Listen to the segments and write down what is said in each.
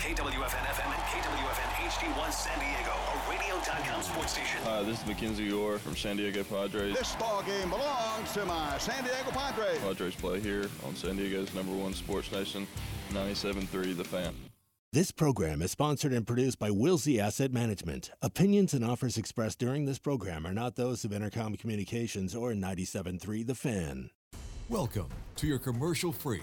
KWFN FM and KWFN HD1 San Diego, a radio.com sports station. Hi, this is Mackenzie Orr from San Diego Padres. This ball game belongs to my San Diego Padres. Padres play here on San Diego's number one sports station, 97.3 The Fan. This program is sponsored and produced by Wilsey Asset Management. Opinions and offers expressed during this program are not those of Entercom Communications or 97.3 The Fan. Welcome to your commercial free,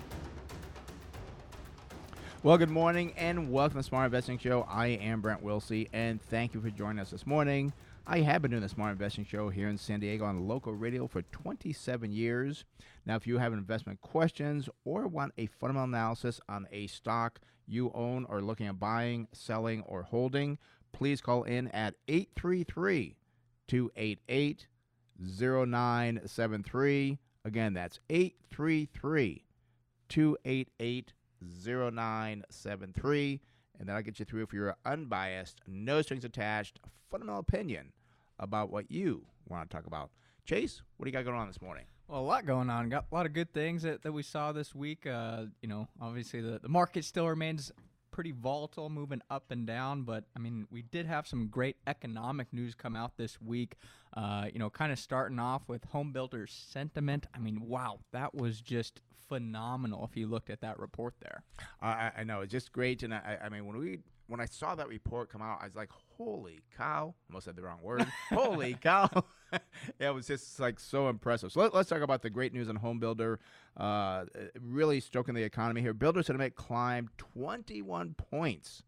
Well, good morning and welcome to Smart Investing Show. I am Brent Wilsey, and thank you for joining us this morning. I have been doing the Smart Investing Show here in San Diego on local radio for 27 years. Now, if you have investment questions or want a fundamental analysis on a stock you own or looking at buying, selling, or holding, please call in at 833 288 0973. Again, that's 833 288 0973. And that'll get you through for your unbiased, no strings attached, fundamental opinion about what you want to talk about. Chase, what do you got going on this morning? Well, a lot going on. Got a lot of good things that, that we saw this week. Uh, you know, obviously the, the market still remains pretty volatile, moving up and down. But I mean, we did have some great economic news come out this week. Uh, you know, kind of starting off with home builders sentiment. I mean, wow, that was just phenomenal. If you looked at that report there, I, I know it's just great, and I, I mean when we when I saw that report come out, I was like, "Holy cow!" Almost said the wrong word. Holy cow! it was just like so impressive. So let, us talk about the great news on home builder. Uh, really stroking the economy here. Builder sentiment climbed 21 points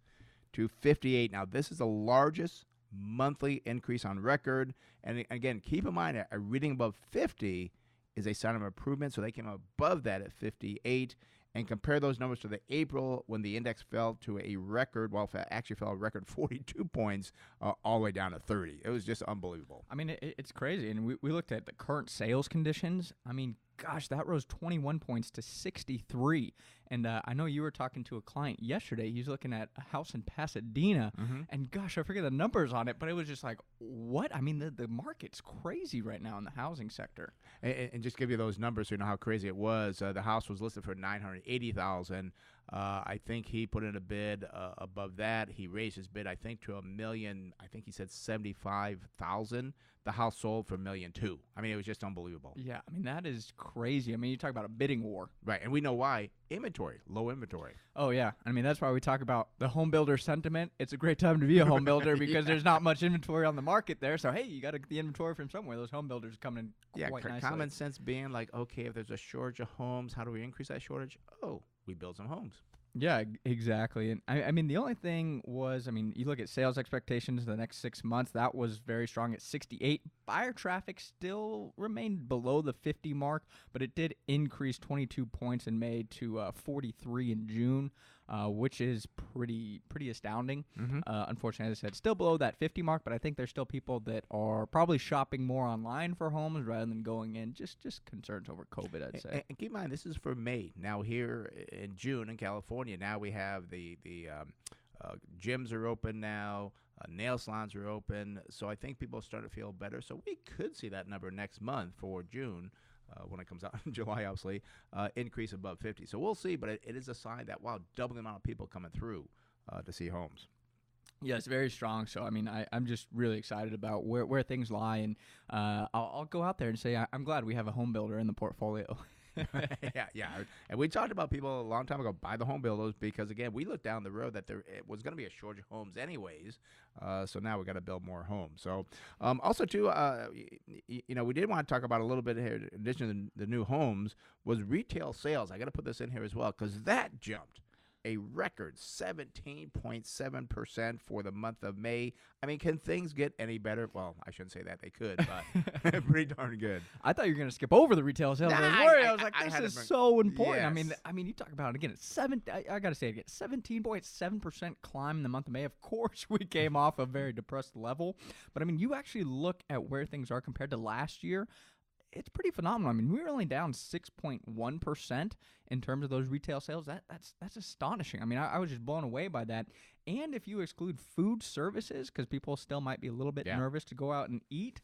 to 58. Now this is the largest monthly increase on record. And again, keep in mind a reading above 50 is a sign of improvement. So they came above that at 58. And compare those numbers to the April when the index fell to a record, well, actually fell a record 42 points uh, all the way down to 30. It was just unbelievable. I mean, it, it's crazy. And we, we looked at the current sales conditions. I mean, gosh, that rose 21 points to 63. And uh, I know you were talking to a client yesterday. He's looking at a house in Pasadena, mm-hmm. and gosh, I forget the numbers on it, but it was just like, what? I mean, the, the market's crazy right now in the housing sector. And, and just give you those numbers so you know how crazy it was. Uh, the house was listed for 980000 uh, I think he put in a bid uh, above that. He raised his bid, I think, to a million. I think he said seventy-five thousand. The house sold for a million two. I mean, it was just unbelievable. Yeah, I mean that is crazy. I mean, you talk about a bidding war, right? And we know why. Inventory, low inventory. Oh yeah, I mean that's why we talk about the home builder sentiment. It's a great time to be a home builder because yeah. there's not much inventory on the market there. So hey, you got to get the inventory from somewhere. Those home builders coming in yeah, quite c- nicely. common sense being like, okay, if there's a shortage of homes, how do we increase that shortage? Oh, we build some homes. Yeah, exactly. And I, I, mean, the only thing was, I mean, you look at sales expectations the next six months, that was very strong at 68. Buyer traffic still remained below the 50 mark, but it did increase 22 points in May to uh, 43 in June uh, which is pretty pretty astounding. Mm-hmm. Uh, unfortunately, as I said, still below that 50 mark, but I think there's still people that are probably shopping more online for homes rather than going in. Just just concerns over COVID, I'd say. And, and keep in mind, this is for May. Now here in June in California, now we have the the um, uh, gyms are open now. Uh, nail salons are open, so I think people starting to feel better. So we could see that number next month for June uh, when it comes out in July, obviously, uh, increase above 50. So we'll see, but it, it is a sign that, wow, double the amount of people coming through uh, to see homes. Yeah, it's very strong. So, I mean, I, I'm just really excited about where, where things lie. And uh, I'll, I'll go out there and say I, I'm glad we have a home builder in the portfolio. yeah, yeah. And we talked about people a long time ago buy the home builders because again, we looked down the road that there was going to be a shortage of homes anyways. Uh, so now we got to build more homes. So um, also too, uh, y- you know, we did want to talk about a little bit here. In addition to the new homes, was retail sales. I got to put this in here as well because that jumped a record 17.7% for the month of May. I mean, can things get any better? Well, I shouldn't say that. They could, but pretty darn good. I thought you were going to skip over the retail sales. I was Nah, worried. I- I, was like, I- I this is bring- so important. I mean, I mean, you talk about it again. It's seven. I, I got to say it again. Seventeen point seven percent climb in the month of May. Of course, we came off a very depressed level, but I mean, you actually look at where things are compared to last year. It's pretty phenomenal. I mean, we were only down six point one percent in terms of those retail sales. That that's that's astonishing. I mean, I, I was just blown away by that. And if you exclude food services, because people still might be a little bit Yeah. nervous to go out and eat,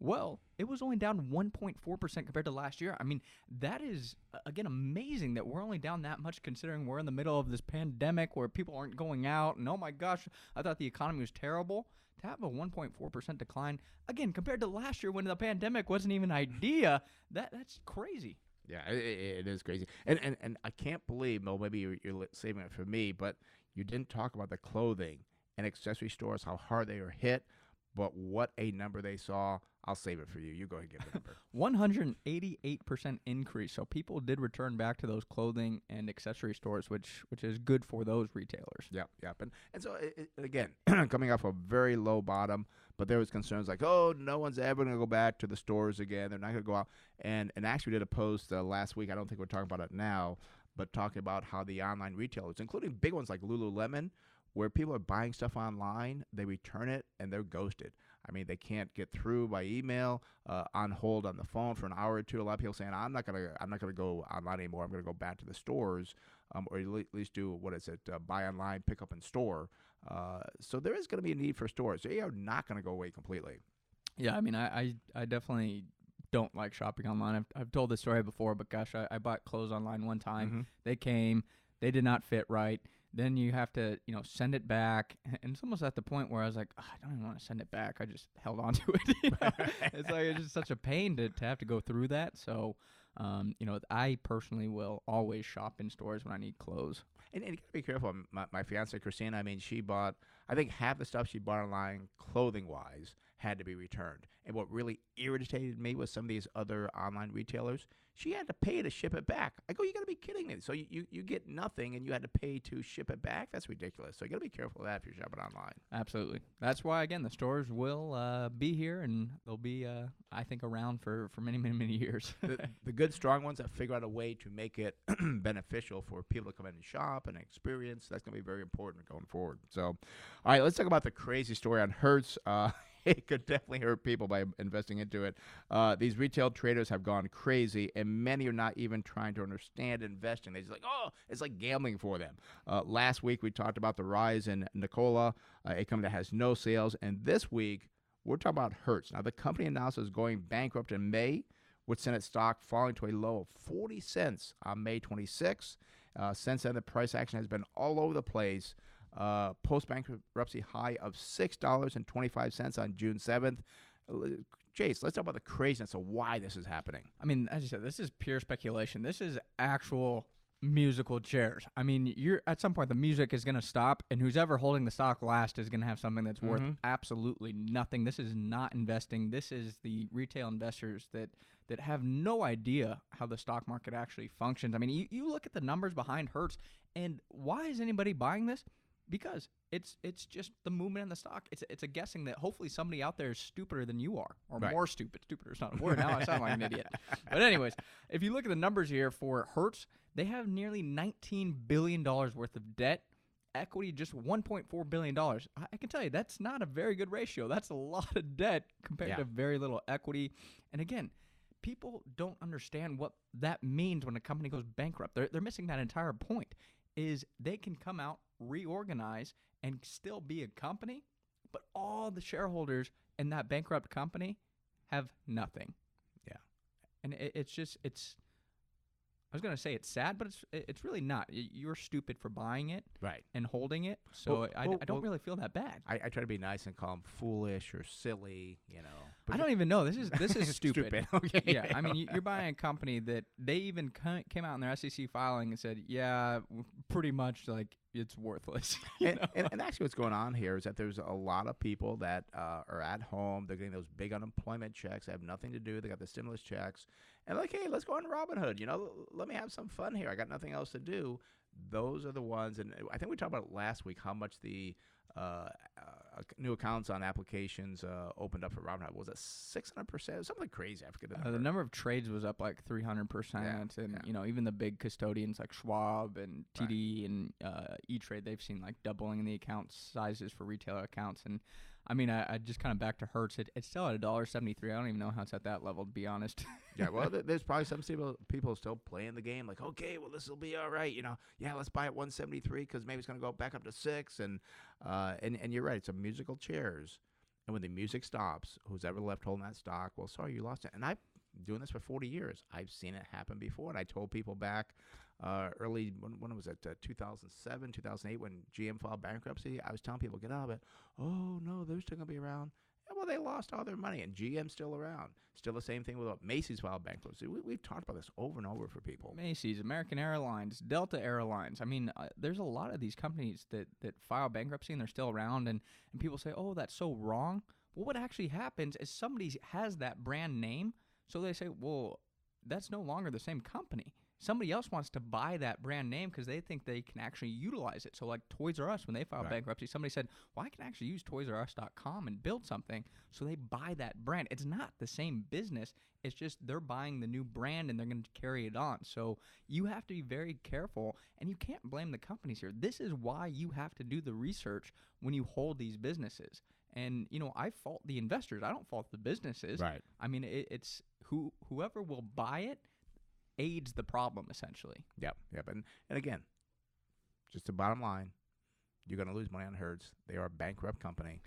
well, it was only down 1.4% compared to last year. I mean, that is, again, amazing that we're only down that much considering we're in the middle of this pandemic where people aren't going out. And oh my gosh, I thought the economy was terrible. To have a 1.4% decline, again, compared to last year when the pandemic wasn't even an idea, that that's crazy. Yeah, i i it is crazy, and and and I can't believe. Well, maybe you're, you're saving it for me, but you didn't talk about the clothing and accessory stores, how hard they were hit, but what a number they saw. I'll save it for you. You go ahead and give the number. 188% increase. So people did return back to those clothing and accessory stores, which which is good for those retailers. Yep, yep. And and so it, again, coming off a very low bottom, but there was concerns like, oh, no one's ever going to go back to the stores again. They're not going to go out. And and actually, we did a post uh, last week. I don't think we're talking about it now, but talking about how the online retailers, including big ones like Lululemon, where people are buying stuff online, they return it and they're ghosted. I mean, they can't get through by email, uh, on hold on the phone for an hour or two. A lot of people saying, "I'm not gonna, I'm not gonna go online anymore. I'm gonna go back to the stores, um, or at least do what is it, uh, buy online, pick up in store." Uh, so there is going to be a need for stores. They are not going to go away completely. Yeah, I mean, I, I, I definitely don't like shopping online. I've, I've told this story before, but gosh, I, I bought clothes online one time. Mhm. They came, they did not fit right. Then you have to, you know, send it back, and it's almost at the point where I was like, "Ugh, I don't even want to send it back. I just held on to it. you know? it's like it's just such a pain to, to have to go through that. So, um, you know, I personally will always shop in stores when I need clothes. And, and you got to be careful. My, my fiance Christina, I mean, she bought. I think half the stuff she bought online, clothing wise, had to be returned. And what really irritated me was some of these other online retailers. She had to pay to ship it back. I go, you got to be kidding me. So you, you, you get nothing and you had to pay to ship it back? That's ridiculous. So you got to be careful of that if you're shopping online. Absolutely. That's why, again, the stores will uh, be here and they'll be, uh, I think, around for, for many, many, many years. the, the good, strong ones that figure out a way to make it beneficial for people to come in and shop and experience. That's going to be very important going forward. So, all right, let's talk about the crazy story on Hertz. Uh, it could definitely hurt people by investing into it. Uh, these retail traders have gone crazy, and many are not even trying to understand investing. They're just like, oh, it's like gambling for them. Uh, last week, we talked about the rise in Nikola, uh, a company that has no sales. And this week, we're talking about Hertz. Now, the company announced it's going bankrupt in May, with Senate stock falling to a low of 40 cents on May 26. Uh, since then, the price action has been all over the place. Uh, Post bankruptcy high of $6.25 on June 7th. Uh, Chase, let's talk about the craziness of why this is happening. I mean, as you said, this is pure speculation. This is actual musical chairs. I mean, you're at some point the music is going to stop, and who's ever holding the stock last is going to have something that's worth absolutely nothing. This is not investing. This is the retail investors that that have no idea how the stock market actually functions. I mean, you, you look at the numbers behind Hertz, and why is anybody buying this? Because it's it's just the movement in the stock. It's it's a guessing that hopefully somebody out there is stupider than you are, or Right. more stupid. Stupider is not a word. Now I sound like an idiot. But anyways, if you look at the numbers here for Hertz, they have nearly 19 billion dollars worth of debt. Equity just 1.4 billion dollars. I, can tell you that's not a very good ratio. That's a lot of debt compared Yeah. to very little equity. And again, people don't understand what that means when a company goes bankrupt. They're, they're missing that entire point. Is they can come out, reorganize, and still be a company, but all the shareholders in that bankrupt company have nothing. Yeah. And it, it's just it's. I was gonna say it's sad, but it's it's really not. You're stupid for buying it Right. and holding it, so Well- I, well- I don't well- really feel that bad. I, I try to be nice and call them foolish or silly, you know. I don't even know. This is this is stupid. Stupid, okay. Yeah, I mean, you- you're buying a company that they even came out in their SEC filing and said, yeah, pretty much like it's worthless. and, and, and actually, what's going on here is that there's a lot of people that uh, are at home. They're getting those big unemployment checks. They have nothing to do. They got the stimulus checks, and like, hey, let's go on Robinhood. You know, let me have some fun here. I got nothing else to do. those are the ones, and I think we talked about it last week how much the uh, uh, new accounts on applications uh, opened up for Robinhood. Was it six hundred percent? Something crazy. I forget the Uh, number. the number of trades was up like 300 percent, and yeah. you know even the big custodians like Schwab and Right. TD and uh, E Trade, they've seen like doubling in the account sizes for retailer accounts. And I mean, I, I just kind of back to Hertz. It, it's still at a dollar seventy three. I don't even know how it's at that level to be honest. yeah, well, th- there's probably some people people still playing the game. Like, okay, well, this will be all right. You know, yeah, let's buy it 173 because maybe it's going to go back up to six. And uh, and and you're right, it's a musical chairs. And when the music stops, who's ever left holding that stock? Well, sorry, you lost it. And I've doing this for 40 years. I've seen it happen before. And I told people back uh, early when, when was it? Uh, 2007, 2008, when GM filed bankruptcy. I was telling people get out of it. Oh no, they're still going to be around. Yeah, well, they lost all their money, and GM's still around. Still the same thing with Macy's filed bankruptcy. We, we've talked about this over and over for people. Macy's, American Airlines, Delta Airlines. I mean, uh, there's a lot of these companies that, that file bankruptcy and they're still around, and, and people say, oh, that's so wrong. Well, what actually happens is somebody has that brand name, so they say, well, that's no longer the same company. Somebody else wants to buy that brand name because they think they can actually utilize it. So, like Toys R Us, when they filed Right. bankruptcy, somebody said, well, I can actually use ToysRUs.com and build something. So they buy that brand. It's not the same business. It's just they're buying the new brand and they're going to carry it on. So you have to be very careful and you can't blame the companies here. This is why you have to do the research when you hold these businesses. And you know, I fault the investors. I don't fault the businesses. Right. I mean, it, it's who whoever will buy it aids the problem essentially. Yep, yep. And and again, just the bottom line, you're going to lose money on Hertz. They are a bankrupt company,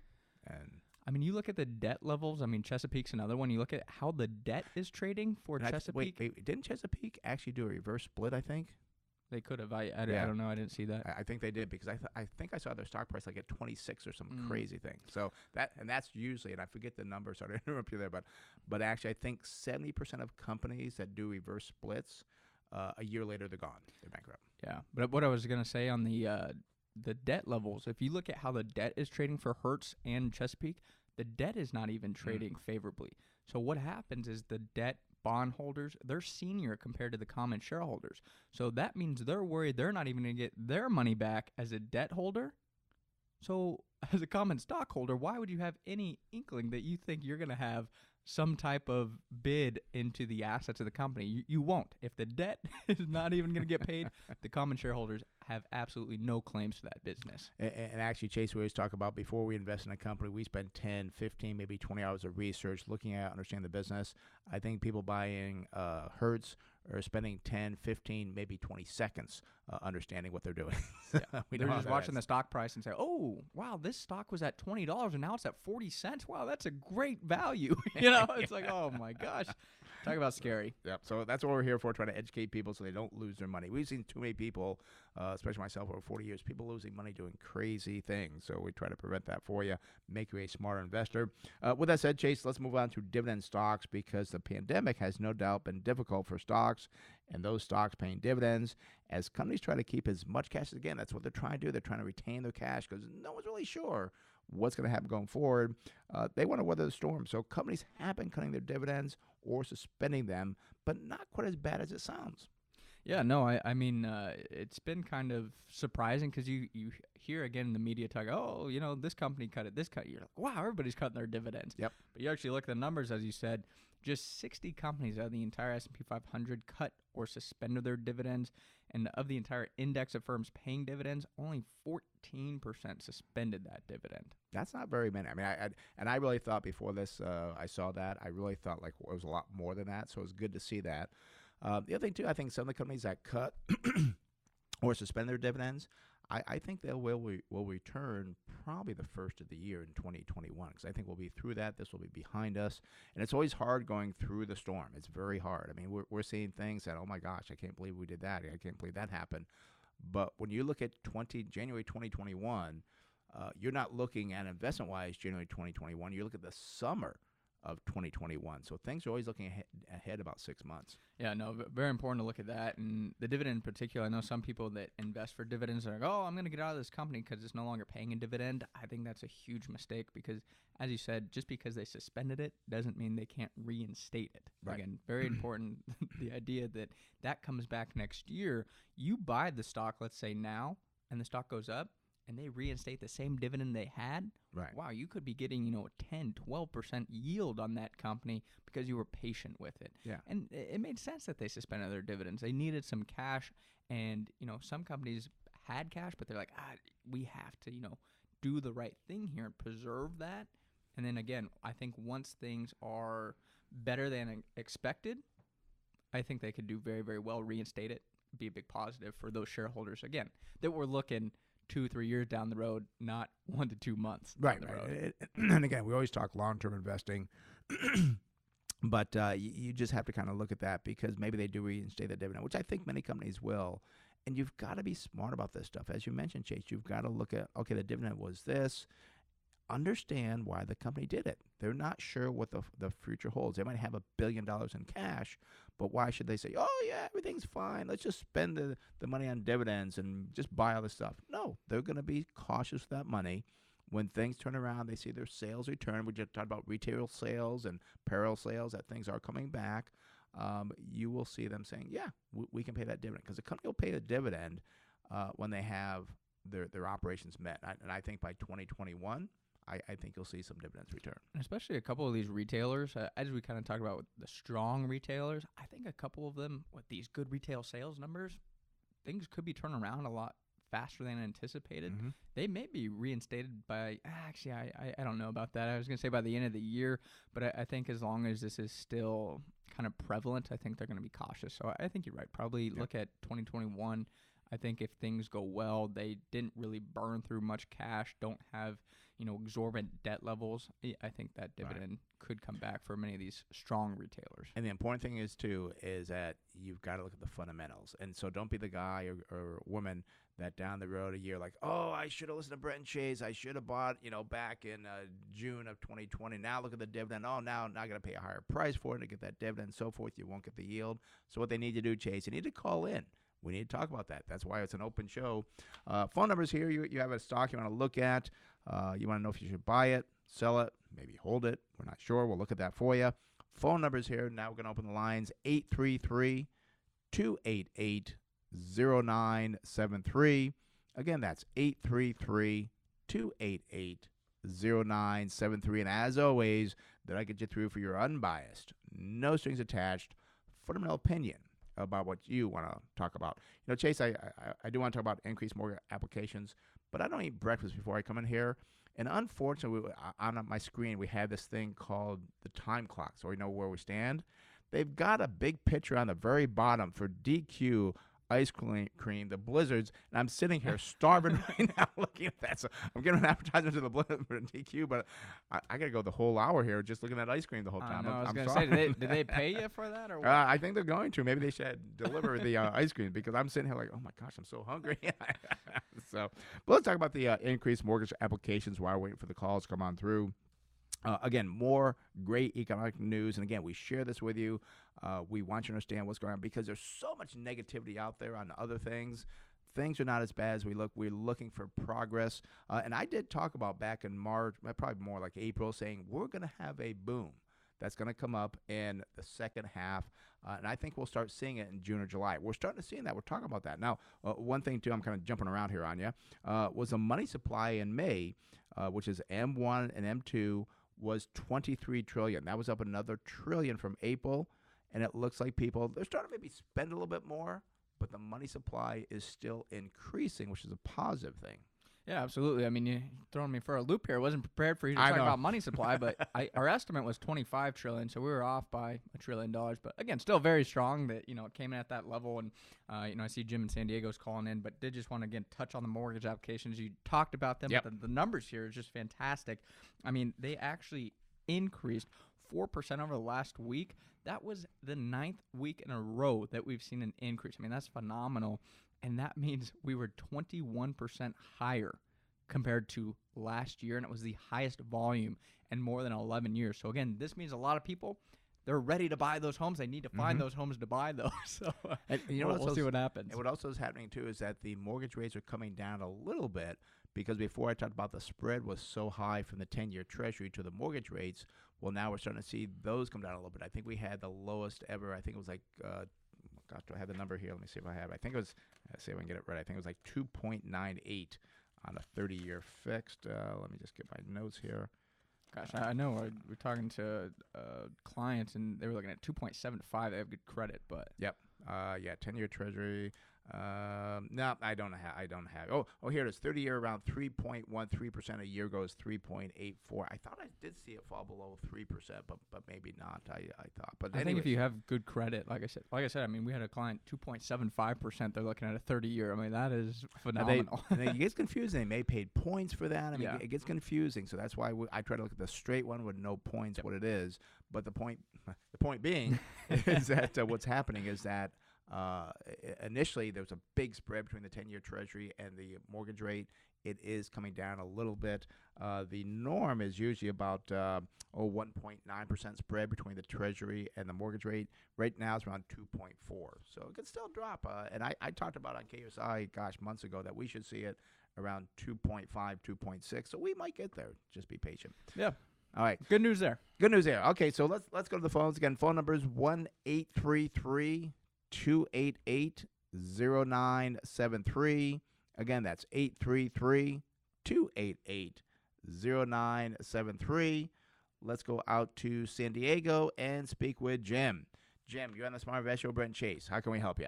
and I mean, you look at the debt levels. I mean, Chesapeake's another one. You look at how the debt is trading for I Chesapeake. wait, wait, didn't Chesapeake actually do a reverse split? I think. They could have. I, I, Yeah. I don't know. I didn't see that. I, I think they did because I th- I think I saw their stock price like at 26 or some Mm. crazy thing. So that and that's usually and I forget the number. Sorry to interrupt you there, but but actually I think 70 percent of companies that do reverse splits, uh, a year later they're gone. They're bankrupt. Yeah, but what I was gonna say on the uh, the debt levels, if you look at how the debt is trading for Hertz and Chesapeake, the debt is not even trading favorably. So what happens is the debt bondholders they're senior compared to the common shareholders. So that means they're worried they're not even gonna get their money back as a debt holder. So as a common stockholder, why would you have any inkling that you think you're gonna have some type of bid into the assets of the company. You, you won't. If the debt is not even going to get paid, the common shareholders have absolutely no claims to that business. And, and actually, Chase, we always talk about before we invest in a company, we spend 10, 15, maybe 20 hours of research looking at, understanding the business. I think people buying uh, Hertz are spending 10, 15, maybe 20 seconds uh, understanding what they're doing. we They're just watching is. the stock price and say, "Oh, wow, this stock was at twenty dollars and now it's at forty cents. Wow, that's a great value." you know, it's like, "Oh my gosh." Talk about scary. Yep. So that's what we're here for, trying to educate people so they don't lose their money. We've seen too many people, uh, especially myself over 40 years, people losing money doing crazy things. So we try to prevent that for you, make you a smarter investor. Uh, with that said, Chase, let's move on to dividend stocks because the pandemic has no doubt been difficult for stocks and those stocks paying dividends as companies try to keep as much cash as again. That's what they're trying to do. They're trying to retain their cash because no one's really sure what's going to happen going forward. Uh, they want to weather the storm. So companies have been cutting their dividends or suspending them, but not quite as bad as it sounds. Yeah, no, I, I mean, uh, it's been kind of surprising because you, you hear again in the media talk, oh, you know, this company cut it, this cut. You're like, wow, everybody's cutting their dividends. Yep. But you actually look at the numbers, as you said, just 60 companies out of the entire S&P 500 cut or suspended their dividends, and of the entire index of firms paying dividends, only 14% suspended that dividend. That's not very many. I mean, I, I and I really thought before this, uh, I saw that. I really thought like it was a lot more than that. So it was good to see that. Uh, the other thing too, I think some of the companies that cut or suspend their dividends, I, I think they will re- will return probably the first of the year in 2021 because I think we'll be through that. This will be behind us, and it's always hard going through the storm. It's very hard. I mean, we're we're seeing things that oh my gosh, I can't believe we did that. I can't believe that happened. But when you look at 20 January 2021, uh, you're not looking at investment wise January 2021. You look at the summer of 2021. So things are always looking ahead, ahead about six months. Yeah, no, very important to look at that. And the dividend in particular, I know some people that invest for dividends are like, oh, I'm going to get out of this company because it's no longer paying a dividend. I think that's a huge mistake because, as you said, just because they suspended it doesn't mean they can't reinstate it. Right. Again, very important the idea that that comes back next year. You buy the stock, let's say now, and the stock goes up. And they reinstate the same dividend they had. Right. Wow, you could be getting, you know, a 10, 12% yield on that company because you were patient with it. Yeah. And it, made sense that they suspended their dividends. They needed some cash, and you know some companies had cash, but they're like, ah, we have to, you know, do the right thing here and preserve that. And then again, I think once things are better than expected, I think they could do very, very well, reinstate it, be a big positive for those shareholders again that we're looking two, three years down the road, not one to two months. Right, right. road. It- it- and again, we always talk long-term investing, but uh, you, you just have to kind of look at that because maybe they do reinstate the dividend, which I think many companies will. And you've got to be smart about this stuff, as you mentioned, Chase. You've got to look at okay, the dividend was this. Understand why the company did it. They're not sure what the the future holds. They might have a billion dollars in cash, but why should they say, "Oh yeah, everything's fine. Let's just spend the, the money on dividends and just buy all this stuff"? No, they're going to be cautious with that money when things turn around, they see their sales return. We just talked about retail sales and apparel sales that things are coming back. Um, you will see them saying, "Yeah, we, we can pay that dividend," because the company will pay the dividend uh, when they have their their operations met. I, and I think by 2021, I, I think you'll see some dividends return. And especially a couple of these retailers, uh, as we kind of talked about with the strong retailers, I think a couple of them with these good retail sales numbers, things could be turning around a lot faster than anticipated. Mhm. They may be reinstated by, actually, I, I, I don't know about that. I was going to say by the end of the year, but I, I think as long as this is still kind of prevalent, I think they're going to be cautious. So I think you're right. Probably look at 2021. I think if things go well, they didn't really burn through much cash, don't have you know exorbitant debt levels. I- I think that Right. dividend could come back for many of these strong retailers. And the important thing is too is that you've got to look at the fundamentals. And so don't be the guy or, or woman that down the road a year like, oh, I should have listened to Brent Chase. I should have bought, you know, back in uh, June of 2020. Now look at the dividend. Oh, now I'm not going to pay a higher price for it to get that dividend and so forth. You won't get the yield. So what they need to do, Chase, you need to call in. We need to talk about that. That's why it's an open show. Uh, phone numbers here. You, you have a stock you want to look at. Uh, you want to know if you should buy it, sell it, maybe hold it. We're not sure. We'll look at that for you. Phone numbers here. Now we're going to open the lines 833 288 0973. Again, that's 833 288 0973. And as always, that I get you through for your unbiased, no strings attached, fundamental opinion about what you want to talk about. You know, Chase, I, I, I do want to talk about increased mortgage applications, but I don't eat breakfast before I come in here. And unfortunately, on my screen, we have this thing called the time clock, so we know where we stand. They've got a big picture on the very bottom for DQ ice cream, cream the blizzards, and I'm sitting here starving right now looking at that. So I'm getting an advertisement to the blizzard for DQ, but I, I got to go the whole hour here just looking at ice cream the whole time. know, I I'm- was I'm gonna sorry. say, did they, did they pay you for that or what? Uh, I think they're going to. Maybe they should deliver the uh, ice cream because I'm sitting here like, oh my gosh, I'm so hungry. so, but let's talk about the uh, increased mortgage applications while waiting for the calls to come on through. Uh, again, more great economic news. And again, we share this with you. Uh, we want you to understand what's going on because there's so much negativity out there on other things. Things are not as bad as we look. We're looking for progress. Uh, and I did talk about back in March, uh, probably more like April, saying we're going to have a boom that's going to come up in the second half. Uh, and I think we'll start seeing it in June or July. We're starting to see that. We're talking about that. Now, uh, one thing, too, I'm kind of jumping around here on you, uh, was the money supply in May, uh, which is M1 and M2, was 23 trillion. That was up another trillion from April. And it looks like people, they're starting to maybe spend a little bit more, but the money supply is still increasing, which is a positive thing. Yeah, absolutely. I mean, you're throwing me for a loop here. I wasn't prepared for you to I talk know. about money supply, but I, our estimate was 25 trillion, so we were off by a trillion dollars. But again, still very strong that you know it came in at that level. And uh, you know, I see Jim in San Diego's calling in, but did just want to again touch on the mortgage applications. You talked about them, Yep. but the, the numbers here is just fantastic. I mean, they actually increased four percent over the last week. That was the ninth week in a row that we've seen an increase. I mean, that's phenomenal, and that means we were 21 percent higher compared to last year, and it was the highest volume in more than 11 years. So again, this means a lot of people they're ready to buy those homes. They need to find those homes to buy those. So Mm-hmm. And you know we'll, we'll see what happens. And what also is happening too is that the mortgage rates are coming down a little bit because before I talked about the spread was so high from the 10-year Treasury to the mortgage rates. Well, now we're starting to see those come down a little bit. I think we had the lowest ever. I think it was like, uh, gosh, do I have the number here? Let me see if I have. it. I think it was. Let's see if I can get it right. I think it was like 2.98 on a 30-year fixed. Uh, let me just get my notes here. Gosh, I I know. We're, we're talking to uh, clients, and they were looking at 2.75. They have good credit, but Yep. Uh, yeah, ten-year Treasury. Um, no, I don't have. I don't have. Oh, oh, here it is. Thirty-year around three point one three percent. A year ago is three point eight four. I thought I did see it fall below three percent, but but maybe not. I I thought. But I think if you have good credit, like I said, like I said, I mean, we had a client 2.75 percent. They're looking at a 30 year. I mean, that is Now they, phenomenal. and it gets confusing. They may paid points for that. I mean, Yeah. it gets confusing. So that's why we, I try to look at the straight one with no points, what it is. But the point, the point being, is that uh, what's happening is that uh, initially there was a big spread between the ten-year Treasury and the mortgage rate. It is coming down a little bit. Uh, the norm is usually about uh, oh 1.9 percent spread between the Treasury and the mortgage rate. Right now it's around 2.4, so it could still drop. Uh, and I, I talked about on KSI, gosh, months ago that we should see it around 2.5, 2.6. So we might get there. Just be patient. yeah, All right. good news there. Good news there. Okay, so let's let's go to the phones again. Phone number is one eight three three two eight eight zero nine seven three. Again, that's 833 288 0973. Let's go out to San Diego and speak with Jim. Jim, you're on the Smart Invest Show, Brent Chase. How can we help you?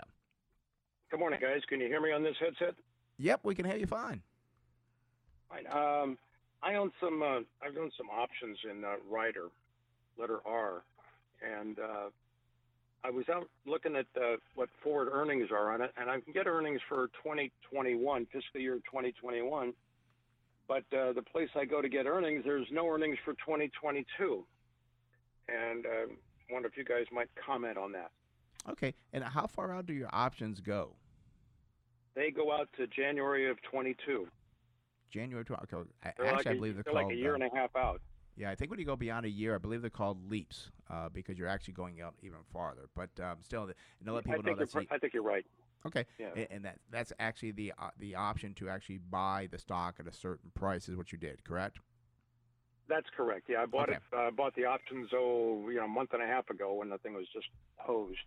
Good morning, guys. Can you hear me on this headset? Yep, we can hear you fine. Fine. Um, I own some. Uh, I've owned some options in uh, Ryder, letter R, and uh, I was out looking at uh, what forward earnings are on it, and I can get earnings for 2021, fiscal year 2021. But uh, the place I go to get earnings, there's no earnings for 2022, and uh, wonder if you guys might comment on that. Okay, and how far out do your options go? They go out to January of 22. January 12th. Okay, I- actually, like I a, believe they're, they're called. like a year and a half out. Yeah, I think when you go beyond a year, I believe they're called leaps uh, because you're actually going out even farther. But um, still, and to let I people know that's I think you're right. okay, Yeah. a- and that that's actually the uh, the option to actually buy the stock at a certain price is what you did, correct? That's correct. Yeah, I bought Okay. it. Uh, bought the options oh, you know, a month and a half ago when the thing was just hosed.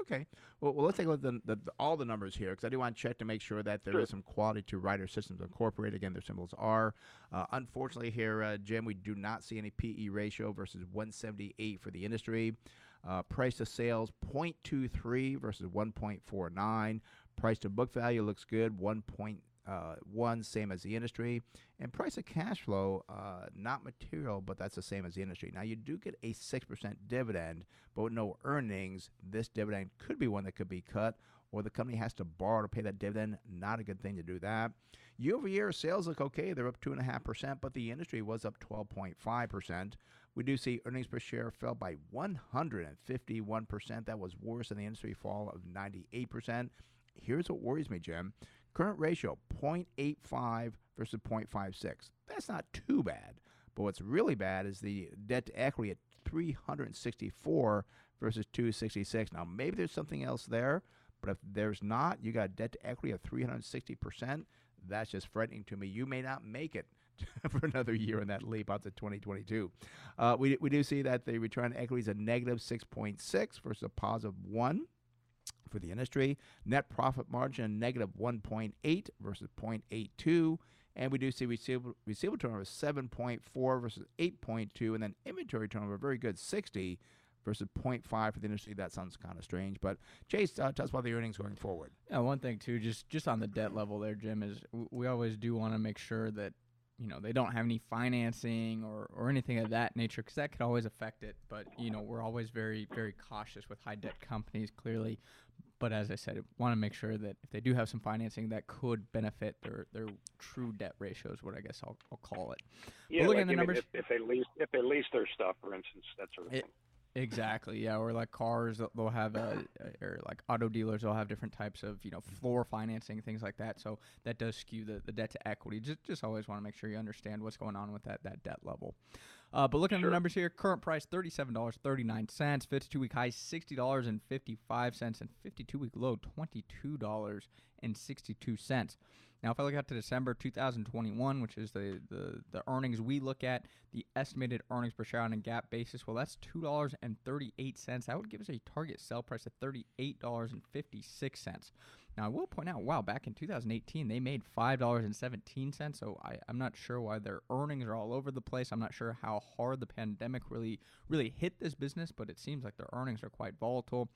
Okay. Well, well let's take a look at the, the, all the numbers here because I do want to check to make sure that there is Sure. some quality to Ryder Systems Incorporated. Again, their symbols are. Uh, unfortunately, here, uh, Jim, we do not see any PE ratio versus 178 for the industry. Uh, price to sales 0.23 versus 1.49. Price to book value looks good 1.1, uh, one, same as the industry. And price of cash flow, uh, not material, but that's the same as the industry. Now, you do get a 6% dividend, but with no earnings, this dividend could be one that could be cut, or the company has to borrow to pay that dividend. Not a good thing to do that. Year over year, sales look okay. They're up 2.5%, but the industry was up 12.5%. We do see earnings per share fell by 151%. That was worse than the industry fall of 98%. Here's what worries me, Jim. Current ratio 0.85 versus 0.56. That's not too bad. But what's really bad is the debt to equity at 364 versus 266. Now, maybe there's something else there, but if there's not, you got debt to equity of 360%. That's just frightening to me. You may not make it for another year in that leap out to 2022. Uh, we, we do see that the return on equity is a negative 6.6 versus a positive 1 for the industry. Net profit margin negative 1.8 versus 0.82. And we do see receivable, receivable turnover 7.4 versus 8.2. And then inventory turnover, very good, 60 versus 0.5 for the industry. That sounds kind of strange. But Chase, uh, tell us about the earnings going forward. Yeah, one thing too, just just on the debt level there, Jim, is we always do want to make sure that you know they don't have any financing or or anything of that nature because that could always affect it. But you know we're always very very cautious with high debt companies, clearly. But as I said, want to make sure that if they do have some financing, that could benefit their their true debt ratio is what I guess I'll, I'll call it. Yeah, looking like at the numbers- if, if they lease if they lease their stuff, for instance, that sort of It- thing. Exactly. Yeah. Or like cars, they'll have, a or like auto dealers, they'll have different types of, you know, floor financing, things like that. So that does skew the, the debt to equity. Just, just always want to make sure you understand what's going on with that, that debt level. Uh, but looking sure. at the numbers here, current price $37.39, 52 week high $60.55, and 52 week low $22.62. Now, if I look out to December 2021, which is the, the, the earnings we look at, the estimated earnings per share on a GAAP basis, well, that's $2.38. That would give us a target sell price of $38.56. Now, I will point out, wow, back in 2018, they made $5.17. So I, I'm not sure why their earnings are all over the place. I'm not sure how hard the pandemic really, really hit this business, but it seems like their earnings are quite volatile.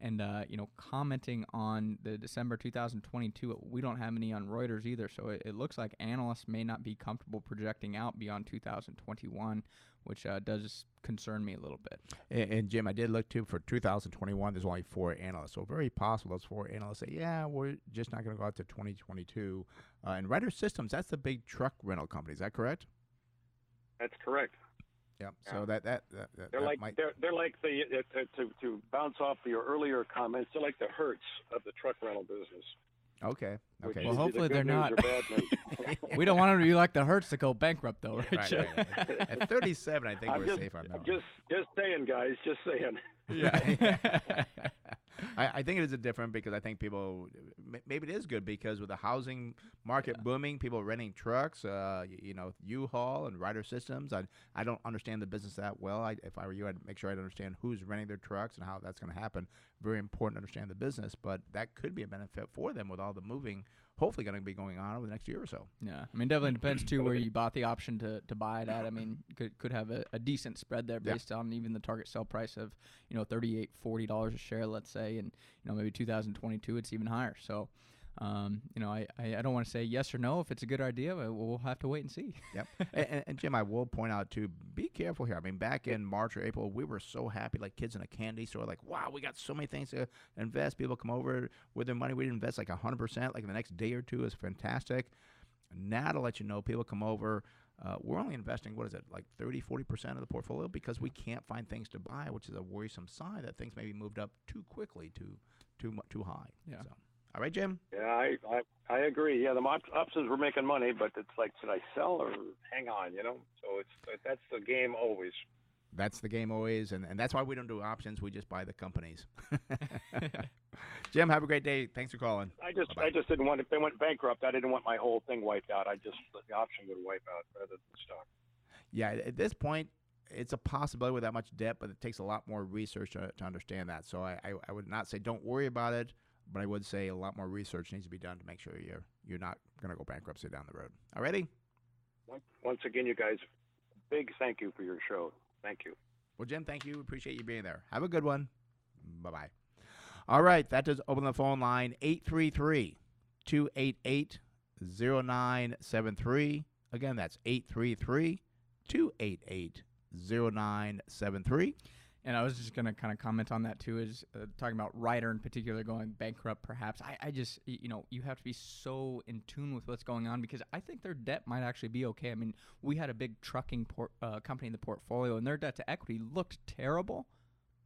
And, uh, you know, commenting on the December 2022, we don't have any on Reuters either. So it, it looks like analysts may not be comfortable projecting out beyond 2021, which uh, does concern me a little bit. And, and Jim, I did look too for 2021. There's only four analysts, so very possible those four analysts say, "Yeah, we're just not going to go out to 2022." Uh, and Ryder Systems, that's the big truck rental company. Is that correct? That's correct. Yep. Yeah. So that that, that, that, They're that like might, they're they're like the uh, to, to to bounce off your earlier comments. They're like the Hertz of the truck rental business. okay. Okay. Well, hopefully good they're not. or bad news. we don't want them to be like the Hertz to go bankrupt, though, right? Right, right, right. At 37, I think I'm we're just, safe on that. just just saying, guys. Just saying. Yeah. I, I think it is a different because I think people maybe it is good because with the housing market booming, people renting trucks, uh, y- you know, U-Haul and Ryder Systems. I I don't understand the business that well. I, if I were you, I'd make sure I'd understand who's renting their trucks and how that's going to happen. Very important to understand the business, but that could be a benefit for them with all the moving. Hopefully, going to be going on over the next year or so. Yeah, I mean, definitely depends too where you bought the option to, to buy it at. I mean, could could have a, a decent spread there Yeah. based on even the target sell price of you know thirty eight forty dollars a share, let's say, and you know maybe 2022 it's even higher. So, um, you know, I, I, I don't want to say yes or no if it's a good idea. But we'll have to wait and see. Yep. and, and, Jim, I will point out too, be careful here. I mean, back in March or April, we were so happy, like kids in a candy store, like, wow, we got so many things to invest. People come over with their money. We invest like 100%, like the next day or two is fantastic. Now, to let you know, people come over. Uh, we're only investing, what is it, like 30, 40% of the portfolio because we can't find things to buy, which is a worrisome sign that things may be moved up too quickly, too too too high. Yeah. So, all right, Jim? Yeah, I, I I agree. Yeah, the op- options were making money, but it's like, should I sell or hang on? You know, so it's that's the game always. That's the game always, and, and that's why we don't do options. We just buy the companies. Jim, have a great day. Thanks for calling. I just Bye-bye. I just didn't want if they went bankrupt, I didn't want my whole thing wiped out. I just the option would wipe out rather than stock. Yeah, at this point, it's a possibility with that much debt, but it takes a lot more research to, to understand that. So I, I, I would not say don't worry about it, but I would say a lot more research needs to be done to make sure you're you're not going to go bankruptcy down the road. Once- Once again, you guys, big thank you for your show. Thank you. Well, Jim, thank you. Appreciate you being there. Have a good one. Bye bye. All right, that does open the phone line 833 288 0973. Again, that's 833 288 0973. And I was just going to kind of comment on that too, is uh, talking about Ryder in particular going bankrupt, perhaps. I, I just, you know, you have to be so in tune with what's going on because I think their debt might actually be okay. I mean, we had a big trucking port, uh, company in the portfolio, and their debt to equity looked terrible,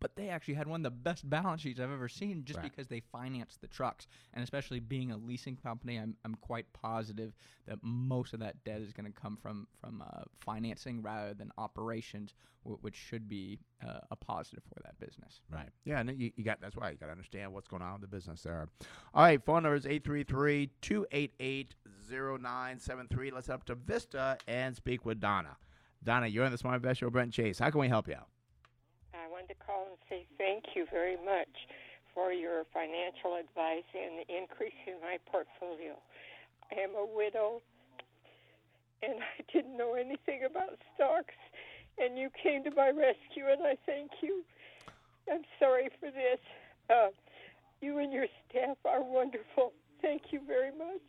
but they actually had one of the best balance sheets I've ever seen just Right. because they financed the trucks. And especially being a leasing company, I'm, I'm quite positive that most of that debt is going to come from from uh, financing rather than operations, which should be uh, a positive for that business. Right. Yeah, and you, you got that's why you got to understand what's going on in the business there. All right, phone number is 833-288-0973. Let's head up to Vista and speak with Donna. Donna, you're on the Smart Invest Show, Brent Chase. How can we help you out? I wanted to call and say thank you very much for your financial advice and increasing my portfolio. I am a widow and I didn't know anything about stocks, and you came to my rescue, and I thank you. I'm sorry for this. Uh, you and your staff are wonderful. Thank you very much.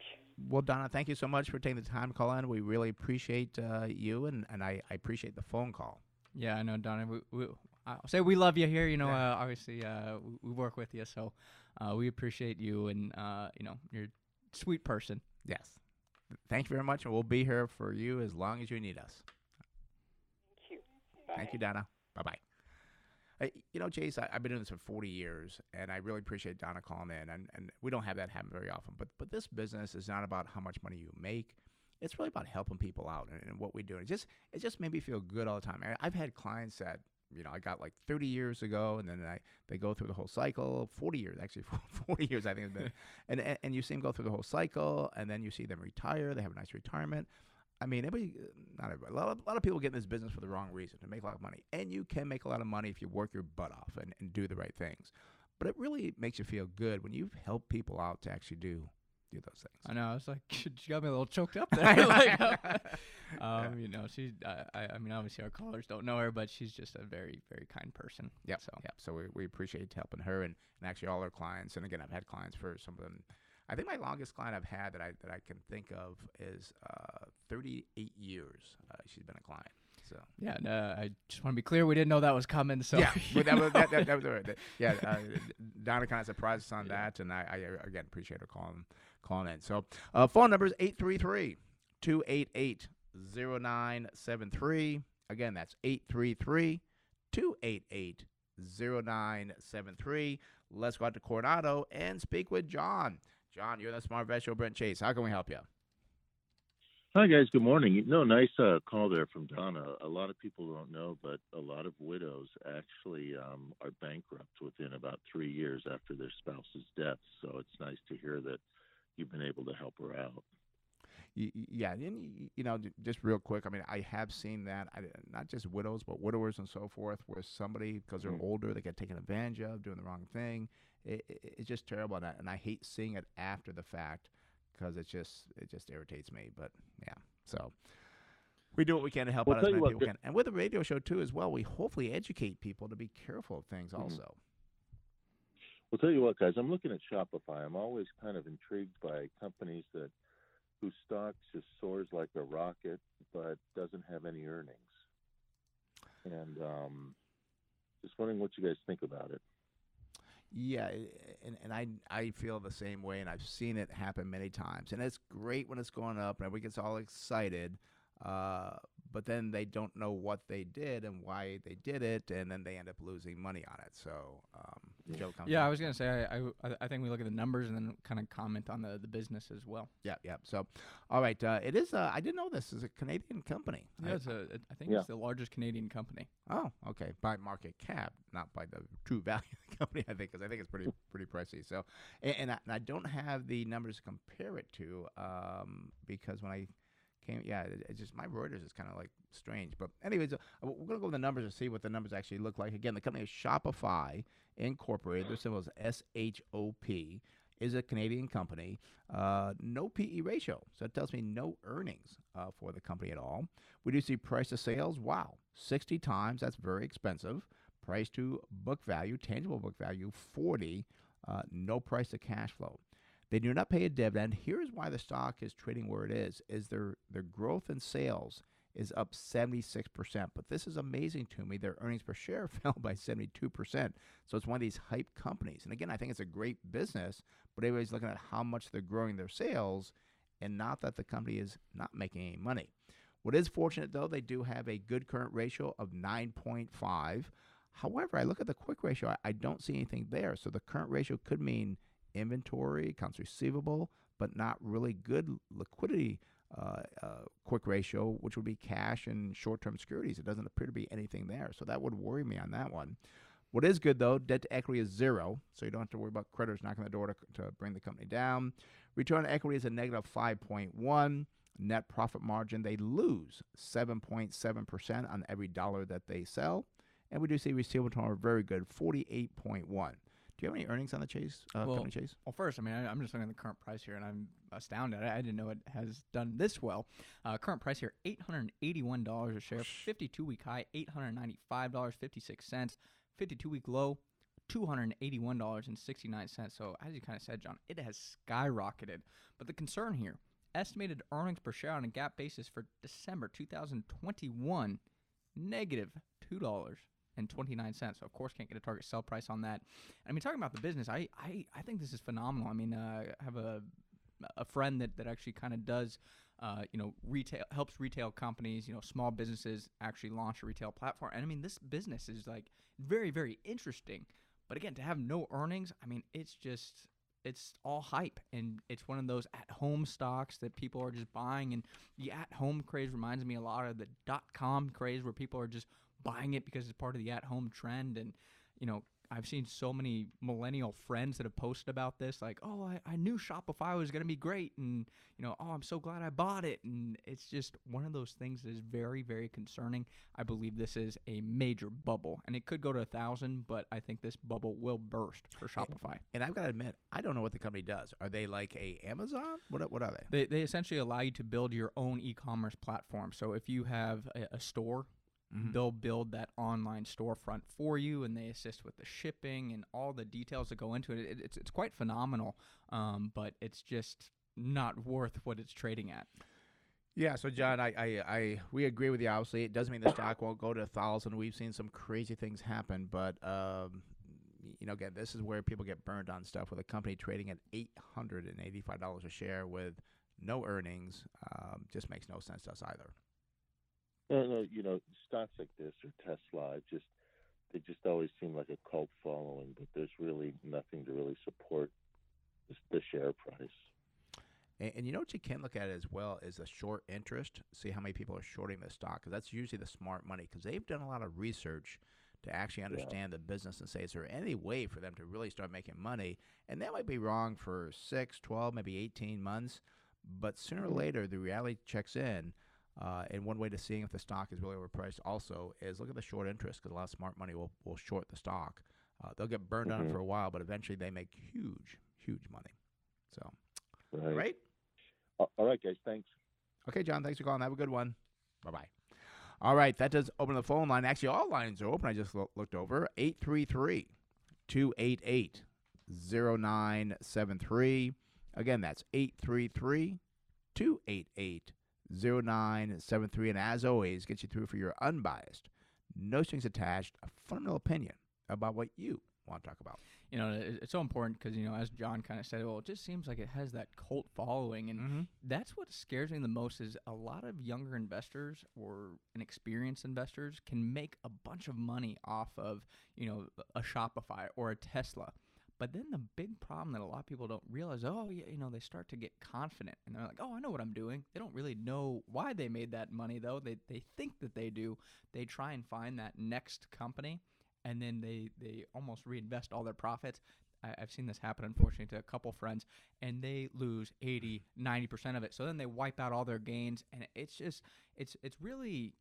Well, Donna, thank you so much for taking the time to call in. We really appreciate uh, you, and, and I, I appreciate the phone call. Yeah, I know, Donna. We, we, I'll say we love you here. You know, uh, obviously, uh, we, we work with you, so uh, we appreciate you, and uh, you know, you're a sweet person. Yes. Thank you very much, and we'll be here for you as long as you need us. Thank you. Bye. Thank you, Donna. Bye bye. I, you know, Chase, I, I've been doing this for 40 years, and I really appreciate Donna calling in. And, and we don't have that happen very often. But but this business is not about how much money you make. It's really about helping people out and, and what we do. It just it just made me feel good all the time. I've had clients that you know I got like 30 years ago, and then I they go through the whole cycle. 40 years actually, 40 years I think it's been. and, and and you see them go through the whole cycle, and then you see them retire. They have a nice retirement. I mean, everybody, uh, not everybody, a lot, of, a lot of people get in this business for the wrong reason to make a lot of money. And you can make a lot of money if you work your butt off and, and do the right things. But it really makes you feel good when you've helped people out to actually do do those things. I know. I was like, she got me a little choked up there. like, um, you know, she. I, I mean, obviously our callers don't know her, but she's just a very, very kind person. Yeah. So Yep. So we, we appreciate helping her and, and actually all our clients. And again, I've had clients for some of them. I think my longest client I've had that I that I can think of is uh, 38 years. Uh, she's been a client. So yeah, no, I just want to be clear. We didn't know that was coming. So yeah, but that, was, that, that, that was right. Yeah. Uh, Donna kind of surprised us on that, and I, I uh, again appreciate her calling calling in. So uh, phone number is 833 288 0973. Again, that's 833 288 0973. Let's go out to Coronado and speak with John. John, you're the Smart Vet Show, Brent Chase. How can we help you? Hi guys, good morning. No, nice uh, call there from Donna. A lot of people don't know, but a lot of widows actually um, are bankrupt within about three years after their spouse's death. So it's nice to hear that you've been able to help her out. Yeah, and you know, just real quick. I mean, I have seen that. I, not just widows, but widowers and so forth, where somebody because they're Mm. older, they get taken advantage of, doing the wrong thing. It, it, it's just terrible, and I, and I hate seeing it after the fact because it just it just irritates me. But yeah, so we do what we can to help Well, out as many people can, and with the radio show too as well. We hopefully educate people to be careful of things Mhm. also. Well, tell you what, guys, I'm looking at Shopify. I'm always kind of intrigued by companies that whose stock just soars like a rocket, but doesn't have any earnings. And um, just wondering what you guys think about it. Yeah, i- and and I I feel the same way, and I've seen it happen many times. And it's great when it's going up, and everybody gets all excited. Uh, but then they don't know what they did and why they did it, and then they end up losing money on it. So, um, Joe, comes yeah, in. I was gonna say I, I I think we look at the numbers and then kind of comment on the the business as well. Yeah, yeah. So, all right, uh, it is. Uh, I didn't know this is a Canadian company. Yeah, I- it's a, it, I think Yeah. it's the largest Canadian company. Oh, okay. By market cap, not by the true value of the company. I think because I think it's pretty pretty pricey. So, and, and, I, and I don't have the numbers to compare it to um, because when I came, yeah, it, just my Reuters is kind of like strange. But anyways, uh, we're gonna go with the numbers and see what the numbers actually look like. Again, the company is Shopify Incorporated. Their symbol is S H O P. Is a Canadian company. Uh, no PE ratio, so it tells me no earnings uh, for the company at all. We do see price to sales. Wow, 60 times. That's very expensive. Price to book value, tangible book value, 40. Uh, no price to cash flow. They do not pay a dividend. Here's why the stock is trading where it is: is their their growth in sales is up 76%. But this is amazing to me. Their earnings per share fell by 72%. So it's one of these hype companies. And again, I think it's a great business, but everybody's looking at how much they're growing their sales and not that the company is not making any money. What is fortunate though, they do have a good current ratio of 9.5. However, I look at the quick ratio, I, I don't see anything there. So the current ratio could mean inventory, accounts receivable, but not really good liquidity uh, uh, quick ratio, which would be cash and short term securities. It doesn't appear to be anything there. So that would worry me on that one. What is good though, debt to equity is zero, so you don't have to worry about creditors knocking the door to, to bring the company down. Return on equity is a negative 5.1. Net profit margin, they lose 7.7% on every dollar that they sell. And we do see receivable turnover very good, 48.1. Do you have any earnings on the Chase uh, well, company Chase? well, first, I mean, I, I'm just looking at the current price here, and I'm astounded. I, I didn't know it has done this well. Uh, current price here, $881 a share. 52 week high, $895.56. 52 week low, $281.69. So, as you kind of said, John, it has skyrocketed. But the concern here, estimated earnings per share on a GAAP basis for December 2021, negative $2 and 29 cents. So of course can't get a target sell price on that. I mean talking about the business, I I, I think this is phenomenal. I mean uh, I have a a friend that, that actually kind of does, uh, you know, retail helps retail companies, you know, small businesses actually launch a retail platform. And I mean, this business is like very, very interesting. But again, to have no earnings, I mean, it's just it's all hype and it's one of those at home stocks that people are just buying and the at home craze reminds me a lot of the dot com craze where people are just buying it because it's part of the at home trend and you know I've seen so many millennial friends that have posted about this, like, "Oh, I, I knew Shopify was going to be great," and you know, "Oh, I'm so glad I bought it." And it's just one of those things that is very, very concerning. I believe this is a major bubble, and it could go to a thousand, but I think this bubble will burst for Shopify. And I've got to admit, I don't know what the company does. Are they like a Amazon? What are- what are they? They, they essentially allow you to build your own e-commerce platform. So if you have a, a store, Mhm. they'll build that online storefront for you, and they assist with the shipping and all the details that go into it. it it's it's quite phenomenal, um, but it's just not worth what it's trading at. Yeah, so John, I, I, I we agree with you. Obviously, it doesn't mean the stock won't go to a thousand. We've seen some crazy things happen, but um, you know, again, this is where people get burned on stuff with a company trading at eight hundred and eighty-five dollars a share with no earnings. Um, just makes no sense to us either. No, no, uh, you know, stocks like this or Tesla, just they just always seem like a cult following, but there's really nothing to really support the, the share price. And, and you know what you can look at as well is the short interest. See how many people are shorting the stock because that's usually the smart money because they've done a lot of research to actually understand the business and say, is there any way for them to really start making money? And that might be wrong for six, 12, maybe 18 months. But sooner or mm-hmm. later, the reality checks in. Uh, and one way to seeing if the stock is really overpriced also is look at the short interest because a lot of smart money will, will short the stock. Uh, they'll get burned on it Mhm. for a while, but eventually they make huge, huge money. So, Right. all right. All right, guys. Thanks. Okay, John, thanks for calling. Have a good one. Bye bye. All right, that does open the phone line. Actually, all lines are open. I just lo- looked over 833 288 0973. Again, that's 833 288 0973. And as always, gets you through for your unbiased, no strings attached, a fundamental opinion about what you want to talk about. You know, it's so important because you know, as John kind of said, well, it just seems like it has that cult following, and Mhm. that's what scares me the most. Is a lot of younger investors or inexperienced investors can make a bunch of money off of you know a Shopify or a Tesla. But then the big problem that a lot of people don't realize, oh, yeah, you know, they start to get confident and they're like, oh, I know what I'm doing. They don't really know why they made that money, though. They, they think that they do. They try and find that next company and then they, they almost reinvest all their profits. I, I've seen this happen, unfortunately, to a couple friends, and they lose 80, 90% of it. So then they wipe out all their gains. And it's just, it's, it's really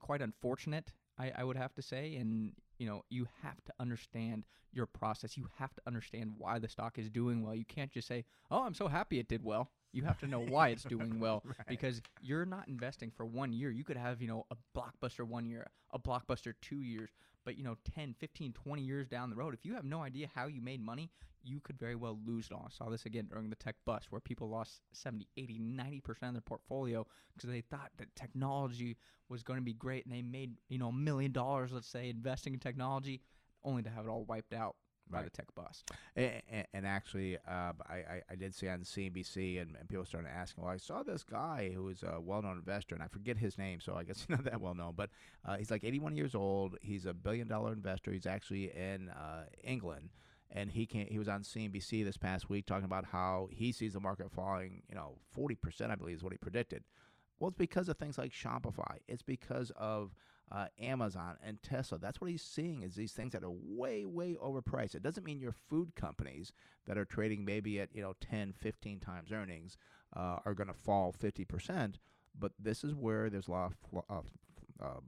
quite unfortunate, I, I would have to say. And, you know, you have to understand your process. You have to understand why the stock is doing well. You can't just say, oh, I'm so happy it did well. You have to know why it's doing well because you're not investing for one year. You could have, you know, a blockbuster one year, a blockbuster two years, but, you know, 10, 15, 20 years down the road, if you have no idea how you made money, you could very well lose it all. I saw this again during the tech bust where people lost 70, 80, 90% of their portfolio because they thought that technology was going to be great and they made, you know, a million dollars, let's say, investing in technology, only to have it all wiped out by Right. the tech bust. And, and actually, uh, I, I, did see on CNBC, and, and people started asking, well, I saw this guy who is a well known investor, and I forget his name, so I guess he's not that well known, but uh, he's like 81 years old. He's a billion dollar investor. He's actually in uh, England. And he can he was on CNBC this past week talking about how he sees the market falling, you know, 40%, I believe is what he predicted. Well, it's because of things like Shopify. It's because of uh, Amazon and Tesla. That's what he's seeing is these things that are way, way overpriced. It doesn't mean your food companies that are trading maybe at, you know, 10, 15 times earnings uh, are going to fall 50%. But this is where there's a lot of, fl- uh, uh,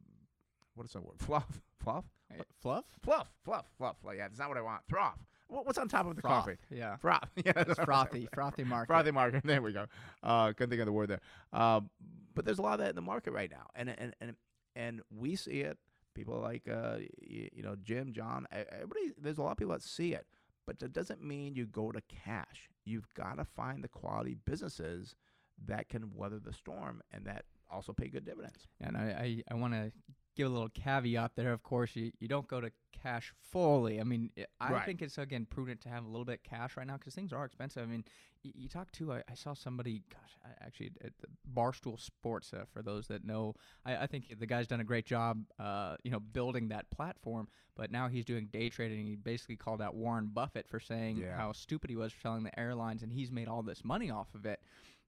what is that word? Fluff? Fluff? Hey, fluff? Fluff, fluff, fluff. Like, Yeah, that's not what I want. Froth. What- What's on top of the Froth, coffee? yeah. Froth. Yeah, that's frothy, frothy market. Frothy market. There we go. Uh, couldn't think of the word there. Um, but there's a lot of that in the market right now, and and and and we see it. People like uh, you, you know Jim, John, everybody. There's a lot of people that see it, but that doesn't mean you go to cash. You've got to find the quality businesses that can weather the storm and that also pay good dividends. And I, I, I want to give a little caveat there. Of course, you, you don't go to cash fully. I mean, i I Right. think it's again prudent to have a little bit cash right now because things are expensive. I mean, y- you talk to I, I saw somebody, gosh, I, actually at the Barstool Sports. Uh, for those that know, I, I think the guy's done a great job, uh, you know, building that platform. But now he's doing day trading. He basically called out Warren Buffett for saying Yeah. how stupid he was for selling the airlines, and he's made all this money off of it.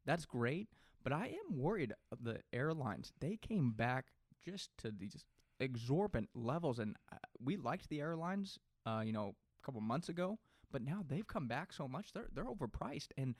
That's great, but I am worried of the airlines. They came back just to these exorbitant levels, and uh, we liked the airlines, uh, you know, a couple months ago, but now they've come back so much they're they're overpriced, and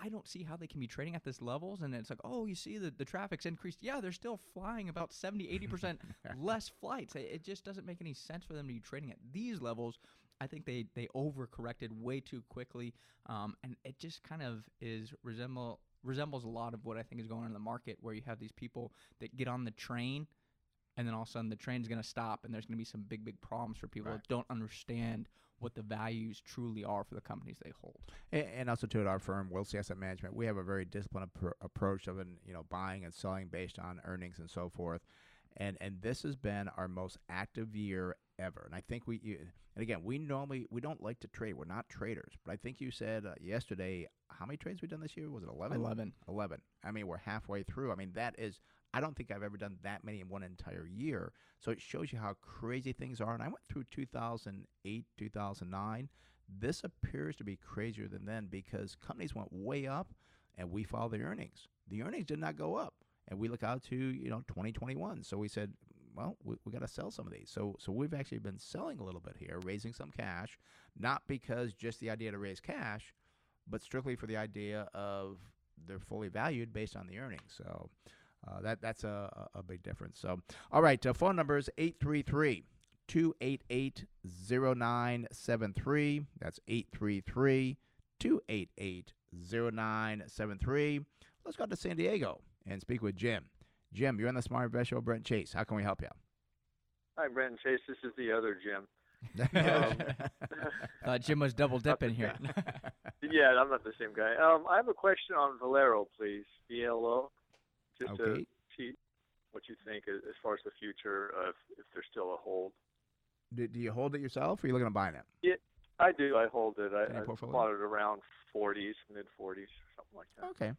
I don't see how they can be trading at this levels. And it's like, oh, you see the the traffic's increased. Yeah, they're still flying about 70, 80 percent less flights. It, it just doesn't make any sense for them to be trading at these levels. I think they they overcorrected way too quickly, um, and it just kind of is resemble resembles a lot of what I think is going on in the market, where you have these people that get on the train, and then all of a sudden the train's going to stop, and there's going to be some big big problems for people Right. that don't understand what the values truly are for the companies they hold. And, and also to our firm, Wilsey Asset Management, we have a very disciplined appro- approach of an, you know buying and selling based on earnings and so forth. And and this has been our most active year ever. And I think we you, and again we normally we don't like to trade. We're not traders. But I think you said uh, yesterday how many trades we've done this year? Was it 11? 11. 11. I mean, we're halfway through. I mean, that is I don't think I've ever done that many in one entire year. So it shows you how crazy things are. And I went through 2008, 2009. This appears to be crazier than then because companies went way up and we follow the earnings. The earnings did not go up. And we look out to, you know, 2021. So we said, well, we, we got to sell some of these. So so we've actually been selling a little bit here, raising some cash, not because just the idea to raise cash, but strictly for the idea of they're fully valued based on the earnings. So uh, that that's a, a a big difference. So all right, uh, phone number is 833 288 0973. That's 833 288 0973. Let's go to San Diego and speak with Jim. Jim, you're on the Smart Invest Show. Brent Chase. How can we help you? Hi, Brandon Chase. This is the other Jim. Uh, Jim was double dipping here. Yeah, I'm not the same guy. Um, I have a question on Valero, please. VLO. Just to Okay. see what you think as far as the future, uh, if, there's still a hold. do, do you hold it yourself or are you looking at buying it? Yeah, I do. I hold it. I, I bought it around 40s, mid 40s, something like that. Okay.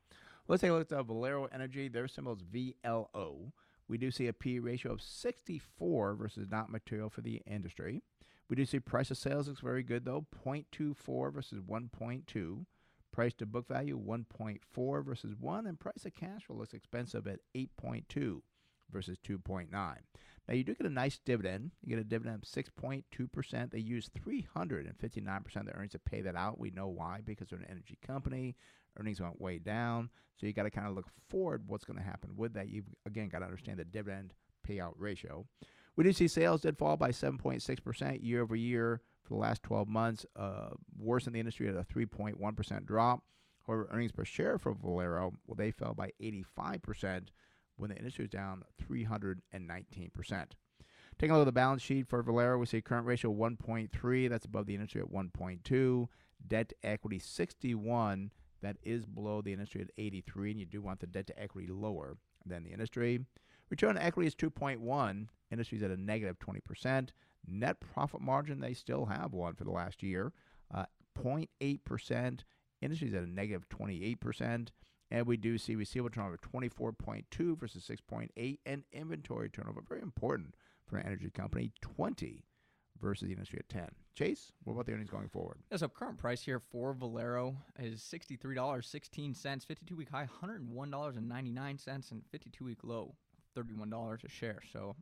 Let's take a look at Valero Energy. Their symbol is VLO. We do see a P ratio of 64 versus not material for the industry. We do see price of sales looks very good though, 0.24 versus 1.2. Price to book value 1.4 versus 1 and price of cash flow looks expensive at 8.2 versus 2.9. Now you do get a nice dividend. You get a dividend of 6.2%. They use 359% of the earnings to pay that out. We know why because they're an energy company. Earnings went way down. So you got to kind of look forward what's going to happen with that. You've again got to understand the dividend payout ratio. We do see sales did fall by 7.6% year over year for the last 12 months, uh, worse than the industry at a 3.1% drop. However, earnings per share for Valero, well, they fell by 85% when the industry was down 319%. Taking a look at the balance sheet for Valero, we see current ratio 1.3. That's above the industry at 1.2. Debt to equity 61. That is below the industry at 83, and you do want the debt to equity lower than the industry. Return on equity is 2.1. Industry's at a negative 20%. Net profit margin, they still have one for the last year, uh, 0.8%. Industry's at a negative 28%. And we do see receivable turnover 24.2 versus 6.8, and inventory turnover, very important for an energy company, 20 versus the industry at 10. Chase, what about the earnings going forward? Yeah, so current price here for Valero is sixty-three dollars sixteen cents. Fifty-two week high, hundred and one dollars and ninety-nine cents, and fifty-two week low, thirty-one dollars a share. So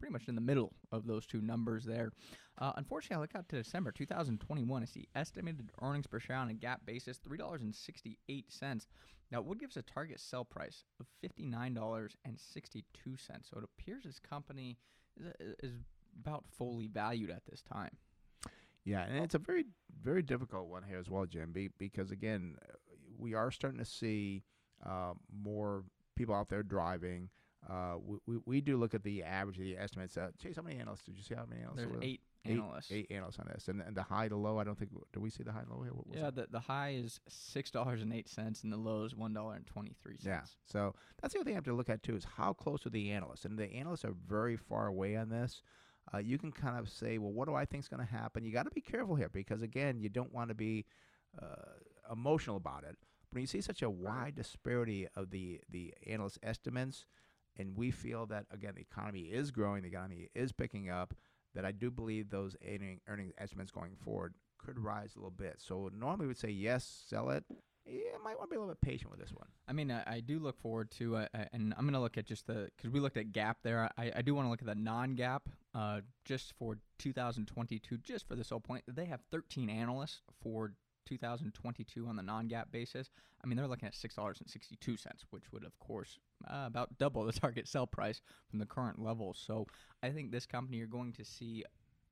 pretty much in the middle of those two numbers there. Uh, unfortunately, I look out to December 2021. I see estimated earnings per share on a GAAP basis three dollars and sixty-eight cents. Now, what gives a target sell price of fifty-nine dollars and sixty-two cents? So it appears this company is, is about fully valued at this time. Yeah, and it's a very, very difficult one here as well, Jim, be, because again, uh, we are starting to see uh, more people out there driving. Uh, we, we, we do look at the average of the estimates. Uh, Chase, how many analysts did you see? How many analysts? There's were there? eight analysts. Eight analysts on this, and, and the high to low. I don't think. Do we see the high and low here? What was Yeah, it? the, the high is six dollars and eight cents, and the low is one dollar and twenty three cents. Yeah. So that's the other thing I have to look at too is how close are the analysts, and the analysts are very far away on this. Uh, you can kind of say, well, what do I think is going to happen? You got to be careful here because again, you don't want to be uh, emotional about it. But when you see such a wide disparity of the the analyst estimates, and we feel that again the economy is growing, the economy is picking up, that I do believe those earning, earning estimates going forward could rise a little bit. So normally we would say yes, sell it. Yeah, might want to be a little bit patient with this one. I mean, I, I do look forward to, uh, uh, and I'm going to look at just the because we looked at GAAP there. I, I do want to look at the non-GAAP uh, just for 2022, just for this whole point. They have 13 analysts for 2022 on the non-GAAP basis. I mean, they're looking at six dollars and sixty-two cents, which would, of course, uh, about double the target sell price from the current level. So, I think this company you're going to see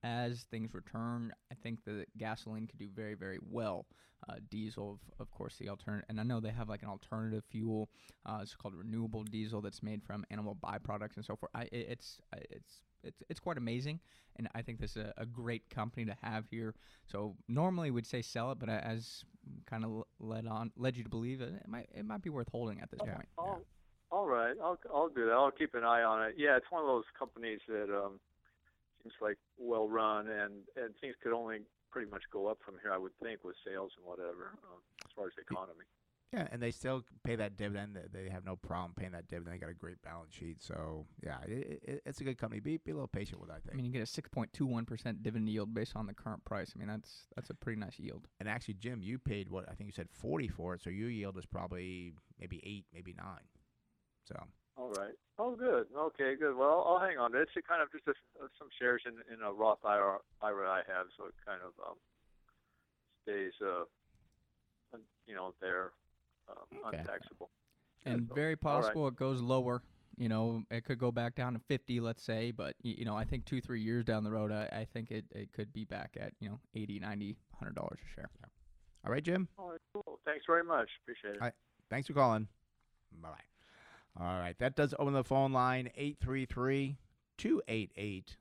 as things return, I think that gasoline could do very, very well. Uh, diesel, of, of course, the alternative, and I know they have like an alternative fuel. Uh, it's called renewable diesel that's made from animal byproducts and so forth. I, it, it's it's it's it's quite amazing, and I think this is a, a great company to have here. So normally we'd say sell it, but as kind of led on led you to believe it, it might it might be worth holding at this point. All, all right, I'll I'll do that. I'll keep an eye on it. Yeah, it's one of those companies that um, seems like well run, and and things could only pretty much go up from here. I would think with sales and whatever um, as far as the economy. Yeah, and they still pay that dividend. They- They have no problem paying that dividend. They got a great balance sheet. So yeah, it, it, it's a good company. Be be a little patient with it, I think. I mean, you get a 6.21 percent dividend yield based on the current price. I mean, that's that's a pretty nice yield. and actually, Jim, you paid what I think you said forty for it. So your yield is probably maybe eight, maybe nine. So All right. Oh, good. Okay, good. Well, I'll hang on. It's kind of just a, uh, some shares in in a Roth IRA, IRA I have, so it kind of um, stays, uh, you know, there, um, Okay. untaxable. and so- very all right. possible it goes lower. You know, it could go back down to 50, let's say, but you know, I think two, three years down the road, I, I think it, it could be back at you know 80, 90, 100 dollars a share. Yeah. all right, Jim. All right, cool. Thanks very much. Appreciate it. All right. Thanks for calling. Bye bye. All right. That does open the phone line 833 288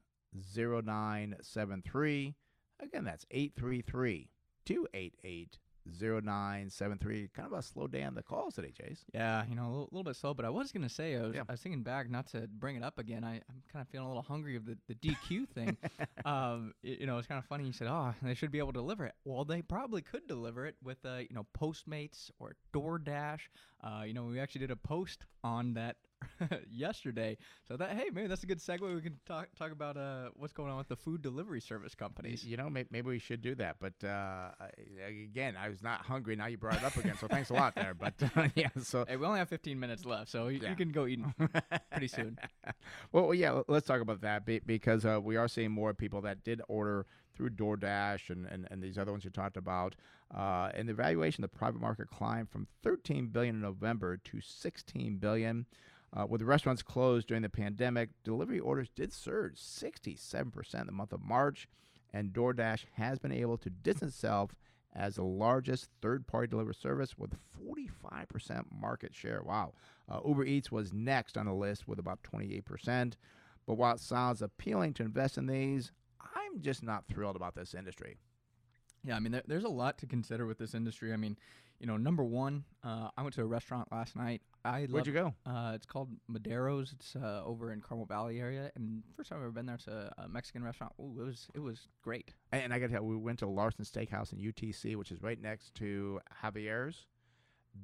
0973. Again, that's 833 288 0973. Kind of a slow day on the calls today, Chase. Yeah, you know, a little, little bit slow, but I was gonna say, I was, Yeah. I was thinking back, not to bring it up again. I, I'm kind of feeling a little hungry of the, the DQ thing. um, y- you know, it's kind of funny. You said, oh, they should be able to deliver it. Well, they probably could deliver it with, uh, you know, Postmates or DoorDash. Uh, you know, we actually did a post on that yesterday. So that, hey, maybe that's a good segue. We can talk talk about uh, what's going on with the food delivery service companies. You know, may- maybe we should do that. But uh, again, I was not hungry. Now you brought it up again. So thanks a lot there. But uh, yeah, so Hey, we only have 15 minutes left, so you, Yeah. you can go eating pretty soon. well, yeah, let's talk about that because uh, we are seeing more people that did order through DoorDash and, and, and these other ones you talked about. Uh, and the valuation of the private market climbed from 13 billion in November to 16 billion. Uh, with the restaurants closed during the pandemic, delivery orders did surge 67% in the month of March, and DoorDash has been able to distance itself as the largest third-party delivery service with 45% market share. Wow. Uh, Uber Eats was next on the list with about 28%. But while it sounds appealing to invest in these, I'm just not thrilled about this industry. Yeah, I mean, there, there's a lot to consider with this industry. I mean, you know, number one, uh, I went to a restaurant last night. I Where'd you go? Uh, it's called Madero's. It's uh, over in Carmel Valley area, and first time I've ever been there. It's a, a Mexican restaurant. Ooh, it was it was great. And, and I got to tell you, we went to Larson Steakhouse in UTC, which is right next to Javier's.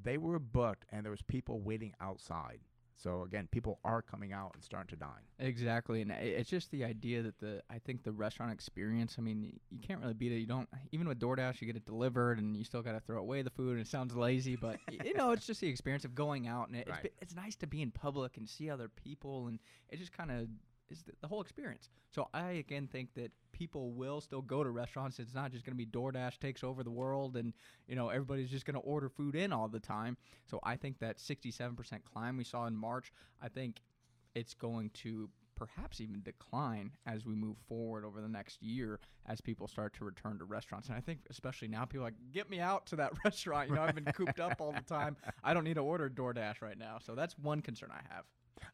They were booked, and there was people waiting outside. So again, people are coming out and starting to dine. Exactly, and uh, it's just the idea that the I think the restaurant experience. I mean, you can't really beat it. You don't even with DoorDash, you get it delivered, and you still got to throw away the food. And it sounds lazy, but you know, it's just the experience of going out, and it, Right. it's, it's nice to be in public and see other people, and it just kind of is the, the whole experience. So I again think that people will still go to restaurants. It's not just going to be DoorDash takes over the world, and you know everybody's just going to order food in all the time. So I think that 67% climb we saw in March, I think it's going to perhaps even decline as we move forward over the next year as people start to return to restaurants. And I think especially now people are like get me out to that restaurant. You know, I've been cooped up all the time. I don't need to order DoorDash right now. So that's one concern I have.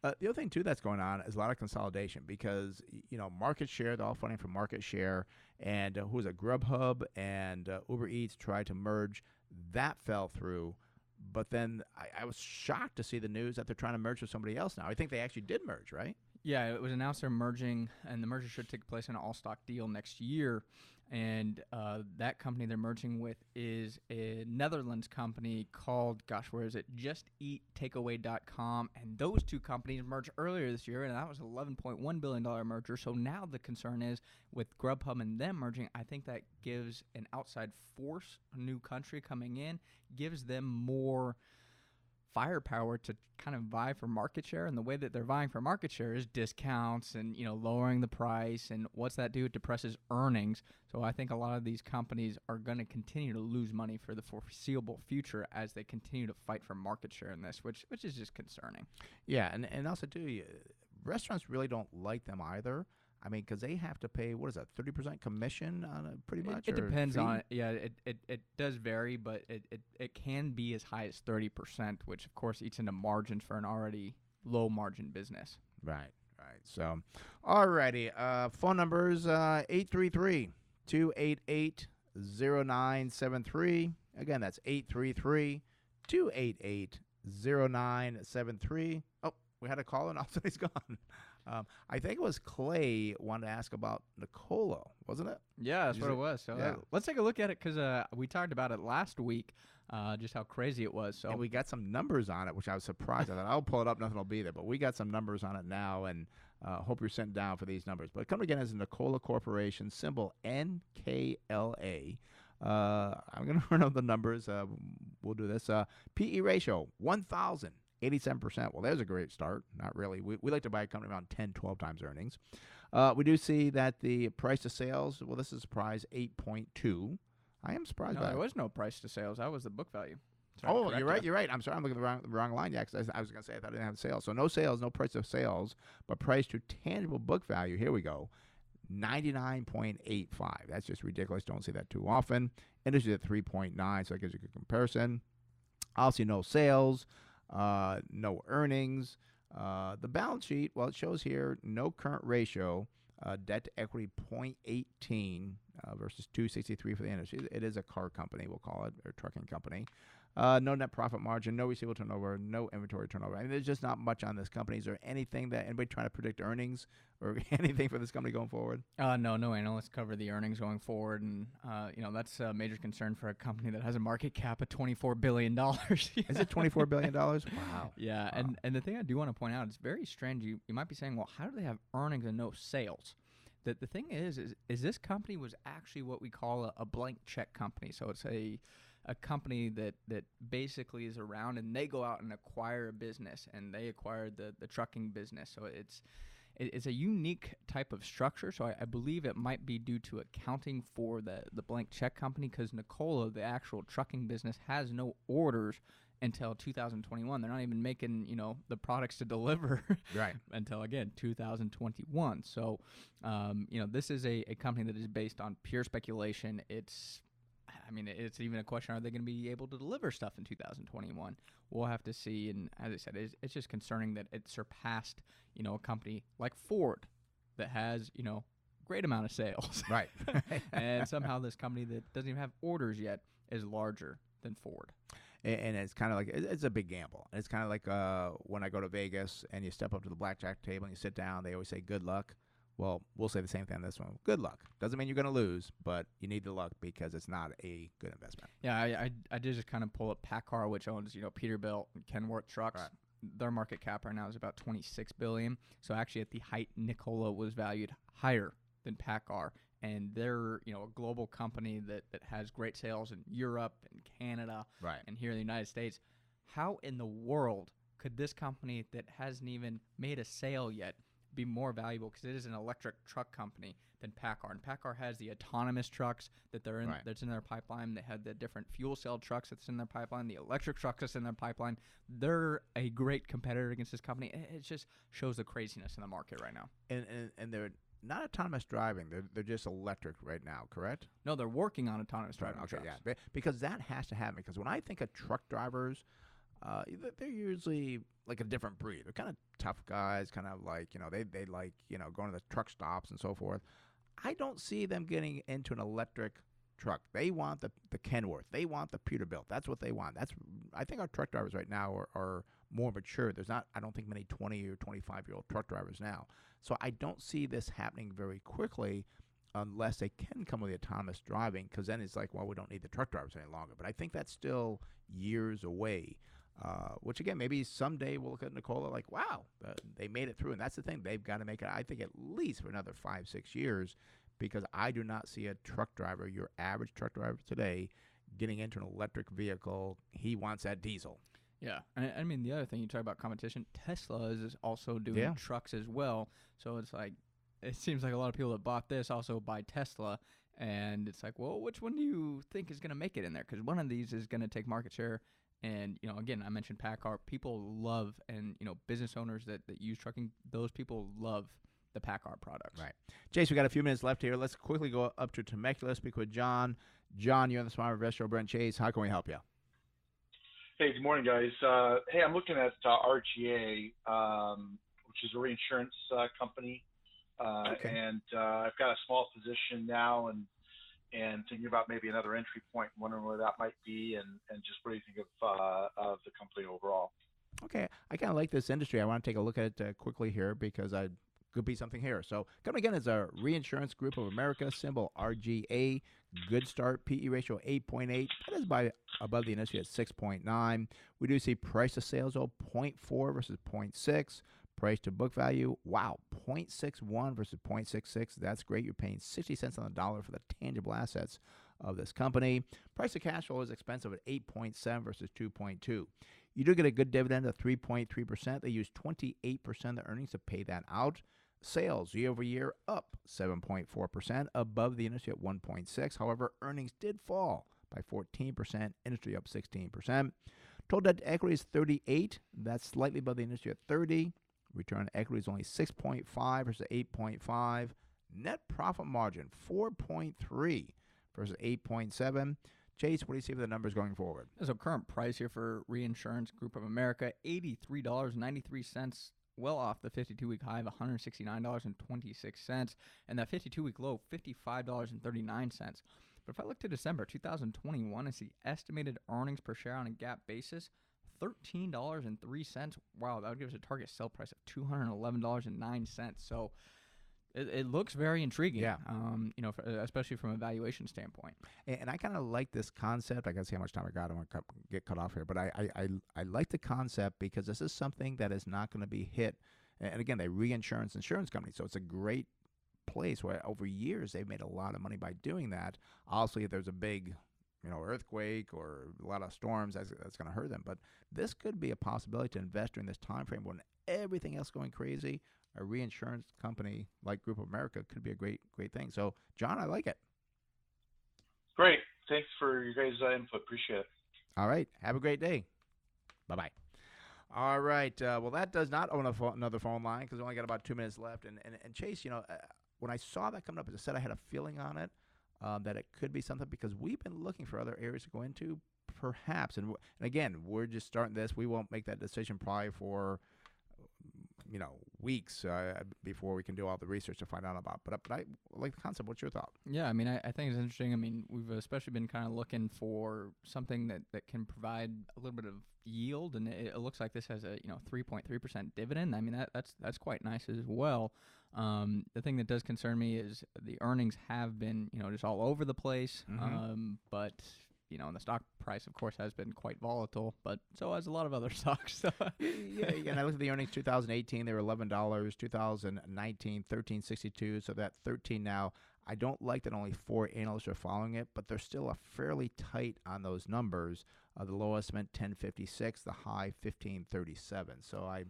Uh, the other thing too that's going on is a lot of consolidation because you know market share they're all fighting for market share and uh, who was it grubhub and uh, uber eats tried to merge. That fell through but then I, I was shocked to see the news that they're trying to merge with somebody else now. I think they actually did merge right? Yeah, it was announced they're merging, and the merger should take place in an all stock deal next year. And uh, that company they're merging with is a Netherlands company called, gosh, where is it? JustEatTakeaway.com. And those two companies merged earlier this year, and that was an $11.1 billion merger. So now the concern is with Grubhub and them merging, I think that gives an outside force, a new country coming in, gives them more firepower to kind of vie for market share and the way that they're vying for market share is discounts and you know lowering the price and what's that do? It depresses earnings. So i think a lot of these companies are going to continue to lose money for the foreseeable future as they continue to fight for market share in this which which is just concerning. Yeah and, and also too restaurants really don't like them either I mean, because they have to pay what is that, thirty percent commission on it, pretty much. It, or depends fee? on it. Yeah, it, it, it does vary, but it, it, it can be as high as thirty percent, which of course eats into margins for an already low margin business. Right, right. So, alrighty. Uh, phone numbers uh, 833 288 0973. Again, that's 833 288 0973. Oh, we had a call and all a he's gone. Um, I think it was Clay wanted to ask about Nikola, wasn't it? Yeah, that's Is what it was. So yeah. uh, let's take a look at it because uh, we talked about it last week, uh, just how crazy it was. So And we got some numbers on it, which I was surprised. I thought I'll pull it up, nothing will be there. But we got some numbers on it now, and uh, hope you're sent down for these numbers. But come again as Nikola Corporation, symbol NKLA. Uh, I'm going to run over the numbers. Uh, we'll do this. Uh, PE ratio 1,000. 87%. Well, there's a great start. Not really. We, we like to buy a company around 10, 12 times earnings. Uh, we do see that the price to sales, well, this is a surprise, 8.2. I am surprised no, by there that. was no price to sales. That was the book value. Sorry Oh, you're right. You're right. I'm sorry. I'm looking at the wrong, the wrong line. Yeah, 'cause I, I was going to say I thought I didn't have sales. So no sales, no price of sales, but price to tangible book value. Here we go. 99.85. That's just ridiculous. Don't see that too often. Industry at 3.9, so that gives you a good comparison. Obviously, no sales, uh, no earnings. Uh, the balance sheet, well, it shows here no current ratio, uh, debt to equity 0.18 uh, versus 263 for the industry. It is a car company, we'll call it, or trucking company. Uh, no net profit margin, no receivable turnover, no inventory turnover. I mean, there's just not much on this company. Is there anything that anybody trying to predict earnings or anything for this company going forward? Uh, no, no analysts cover the earnings going forward, and uh, you know that's a major concern for a company that has a market cap of twenty four billion dollars. Is it $24 billion? Wow. Yeah, and and the thing I do want to point out, it's very strange. You you might be saying, well, how do they have earnings and no sales? The the thing is, is is this company was actually what we call a, a blank check company. So it's a a company that that basically is around and they go out and acquire a business and they acquired the the trucking business. So it's it- it's a unique type of structure. So I, I believe it might be due to accounting for the the blank check company because Nikola, the actual trucking business, has no orders until 2021. They're not even making you know the products to deliver Right. until again 2021. So um, you know this is a, a company that is based on pure speculation. It's I mean, it's even a question: Are they going to be able to deliver stuff in 2021? We'll have to see. And as I said, it's, it's just concerning that it surpassed, you know, a company like Ford that has, you know, great amount of sales. Right. and somehow this company that doesn't even have orders yet is larger than Ford. and, and it's kind of like it's a big gamble. It's kind of like uh, when I go to Vegas and you step up to the blackjack table and you sit down. They always say good luck. Well, we'll say the same thing on this one. Good luck doesn't mean you're going to lose, but you need the luck because it's not a good investment. Yeah, I, I, I did just kind of pull up PACCAR, which owns you know Peterbilt and Kenworth trucks. Their market cap right now is about 26 billion. So actually, at the height, Nikola was valued higher than PACCAR, and they're you know a global company that that has great sales in Europe and Canada, Right. and here in the United States. How in the world could this company that hasn't even made a sale yet be more valuable because it is an electric truck company than PACCAR. And PACCAR has the autonomous trucks that they're in Right. that's in their pipeline. They had the different fuel cell trucks that's in their pipeline, the electric trucks that's in their pipeline. They're a great competitor against this company. It it just shows the craziness in the market right now. And and, and they're not autonomous driving. They're they're just electric right now, correct? No, they're working on autonomous driving. Okay, trucks. yeah, because that has to happen. Because when I think of truck drivers, uh, they're usually like a different breed. They're kind of tough guys, kind of like you know they they like you know going to the truck stops and so forth. I don't see them getting into an electric truck. They want the the Kenworth. They want the Peterbilt. That's what they want. That's I think our truck drivers right now are, are more mature. There's not I don't think many 20 or 25 year old truck drivers now. So I don't see this happening very quickly unless they can come with the autonomous driving because then it's like well we don't need the truck drivers any longer. But I think that's still years away. Uh, which again, maybe someday we'll look at Nikola like, wow, uh, they made it through, and that's the thing. They've got to make it. I think at least for another five, six years, because I do not see a truck driver, your average truck driver today, getting into an electric vehicle. He wants that diesel. Yeah, and I- mean the other thing you talk about competition. Tesla is also doing Yeah. trucks as well, so it's like it seems like a lot of people that bought this also buy Tesla, and it's like, well, which one do you think is going to make it in there? Because one of these is going to take market share. And you know, again, I mentioned PACCAR People love, and you know, business owners that, that use trucking, those people love the PACCAR products. Right. Chase, we got a few minutes left here. Let's quickly go up to Temecula. Speak with John. John, you're on the Smart Investor. Brent Chase. How can we help you? Hey, good morning, guys. Uh, hey, I'm looking at uh, RGA, um, which is a reinsurance uh, company, uh, Okay. and uh, I've got a small position now, and and thinking about maybe another entry point, wondering where that might be, and and just what do you think of uh, of the company overall? Okay, I kind of like this industry. I want to take a look at it uh, quickly here because I could be something here. So, coming again is a Reinsurance Group of America, symbol RGA. Good start, PE ratio 8.8. That is by above the industry at 6.9. We do see price to sales oh 0.4 versus 0.6. Price to book value, wow, 0.61 versus 0.66. That's great. You're paying 60 cents on the dollar for the tangible assets of this company. Price to cash flow is expensive at 8.7 versus 2.2. You do get a good dividend of 3.3%. They use 28% of the earnings to pay that out. Sales year over year up 7.4%, above the industry at 1.6. However, earnings did fall by 14%, industry up 16%. Total debt to equity is 38. That's slightly above the industry at 30. Return on equity is only 6.5 versus 8.5. Net profit margin 4.3 versus 8.7. Chase, what do you see for the numbers going forward? So current price here for Reinsurance Group of America, eighty-three dollars ninety-three cents, well off the fifty-two week high of one hundred sixty-nine dollars and that fifty-two week low, fifty-five dollars and thirty-nine cents. But if I look to December two thousand twenty-one, and see estimated earnings per share on a GAAP basis. Thirteen dollars and three cents. Wow, that would give us a target sell price of two hundred eleven dollars and nine cents. So, it, it looks very intriguing. Yeah. Um, you know, especially from a valuation standpoint. And, and I kind of like this concept. I got to see how much time I got. I don't want to get cut off here, but I, I, I, I like the concept because this is something that is not going to be hit. And again, they reinsurance insurance company, so it's a great place where over years they've made a lot of money by doing that. Obviously, if there's a big, you know, earthquake or a lot of storms, that's, that's going to hurt them. But this could be a possibility to invest during this time frame when everything else going crazy. A reinsurance company like Group of America could be a great, great thing. So, John, I like it. Great. Thanks for your guys' uh, input. Appreciate it. All right. Have a great day. Bye bye. All right. Uh, well, that does not own phone, another phone line because we only got about two minutes left. And, and, and Chase, you know, uh, when I saw that coming up, as I said, I had a feeling on it um, that it could be something because we've been looking for other areas to go into, perhaps. And, and again, we're just starting this. We won't make that decision probably for you know weeks uh, before we can do all the research to find out about. But but I like the concept. What's your thought? Yeah, I mean, I, I think it's interesting. I mean, we've especially been kind of looking for something that, that can provide a little bit of yield, and it, it looks like this has a you know 3.3 percent dividend. I mean, that that's that's quite nice as well. Um, the thing that does concern me is the earnings have been you know just all over the place. Mhm. Um, but you know, and the stock price, of course, has been quite volatile, but so has a lot of other stocks. So yeah, yeah, and I looked at the earnings 2018, they were $11. 2019, 13.62. So that 13 now. I don't like that only four analysts are following it, but they're still a fairly tight on those numbers. Uh, the lowest meant 1056, the high 1537. So I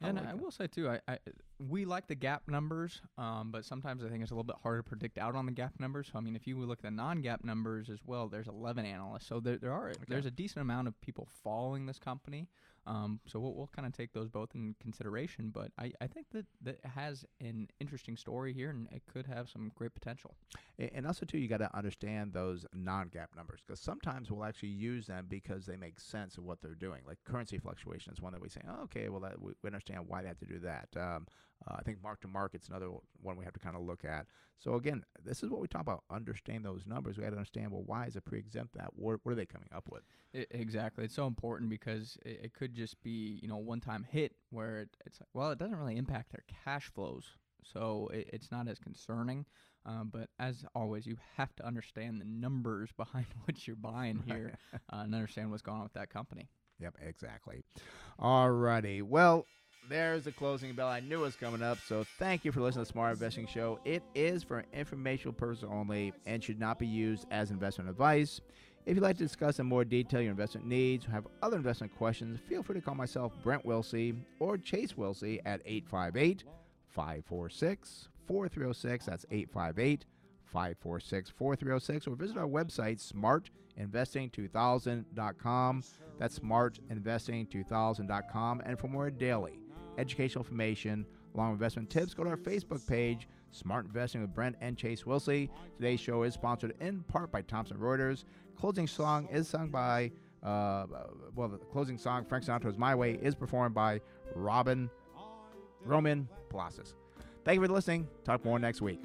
And like I it. will say too, I, I we like the GAAP numbers, um, but sometimes I think it's a little bit harder to predict out on the GAAP numbers. So I mean, if you look at the non-GAAP numbers as well, there's 11 analysts. So there, there are there's a decent amount of people following this company. Um, so we'll, we'll kind of take those both in consideration. But I, I think that that has an interesting story here, and it could have some great potential. And also, too, you got to understand those non-GAAP numbers because sometimes we'll actually use them because they make sense of what they're doing. Like currency fluctuation is one that we say, oh, okay, well, that, we, we understand why they have to do that. Um, uh, I think mark to market's another one we have to kind of look at. So again, this is what we talk about. Understand those numbers. We got to understand well, why is it pre-exempt that? What, what are they coming up with? I- exactly. It's so important because it, it could just be, you know, one time hit where it, it's like, well, it doesn't really impact their cash flows. So it, it's not as concerning. Um, but as always, you have to understand the numbers behind what you're buying here uh, and understand what's going on with that company. Yep, exactly. All righty. Well, there's the closing bell. I knew it was coming up. So thank you for listening to the Smart Investing Show. It is for informational purposes only and should not be used as investment advice. If you'd like to discuss in more detail your investment needs or have other investment questions, feel free to call myself, Brent Wilsey, or Chase Wilsey at 858 546 4306. That's 858 546 4306. Or visit our website, smartinvesting2000.com. That's smartinvesting2000.com. And for more daily educational information, along with investment tips, go to our Facebook page, Smart Investing with Brent and Chase Wilsey. Today's show is sponsored in part by Thomson Reuters. Closing song is sung by, uh, well, the closing song, Frank Sinatra's My Way, is performed by Robin Roman Palacios. Thank you for listening. Talk more next week.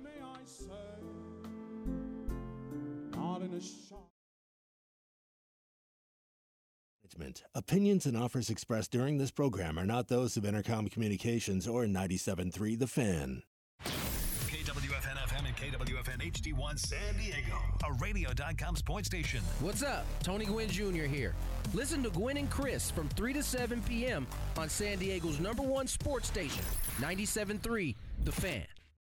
Management. Opinions and offers expressed during this program are not those of Entercom Communications or 97.3 The Fan. KWFN FM and KWFN HD1 San Diego, a radio.com sports station. What's up? Tony Gwynn Jr. here. Listen to Gwynn and Chris from 3 to 7 p.m. on San Diego's number one sports station, 97.3 The Fan.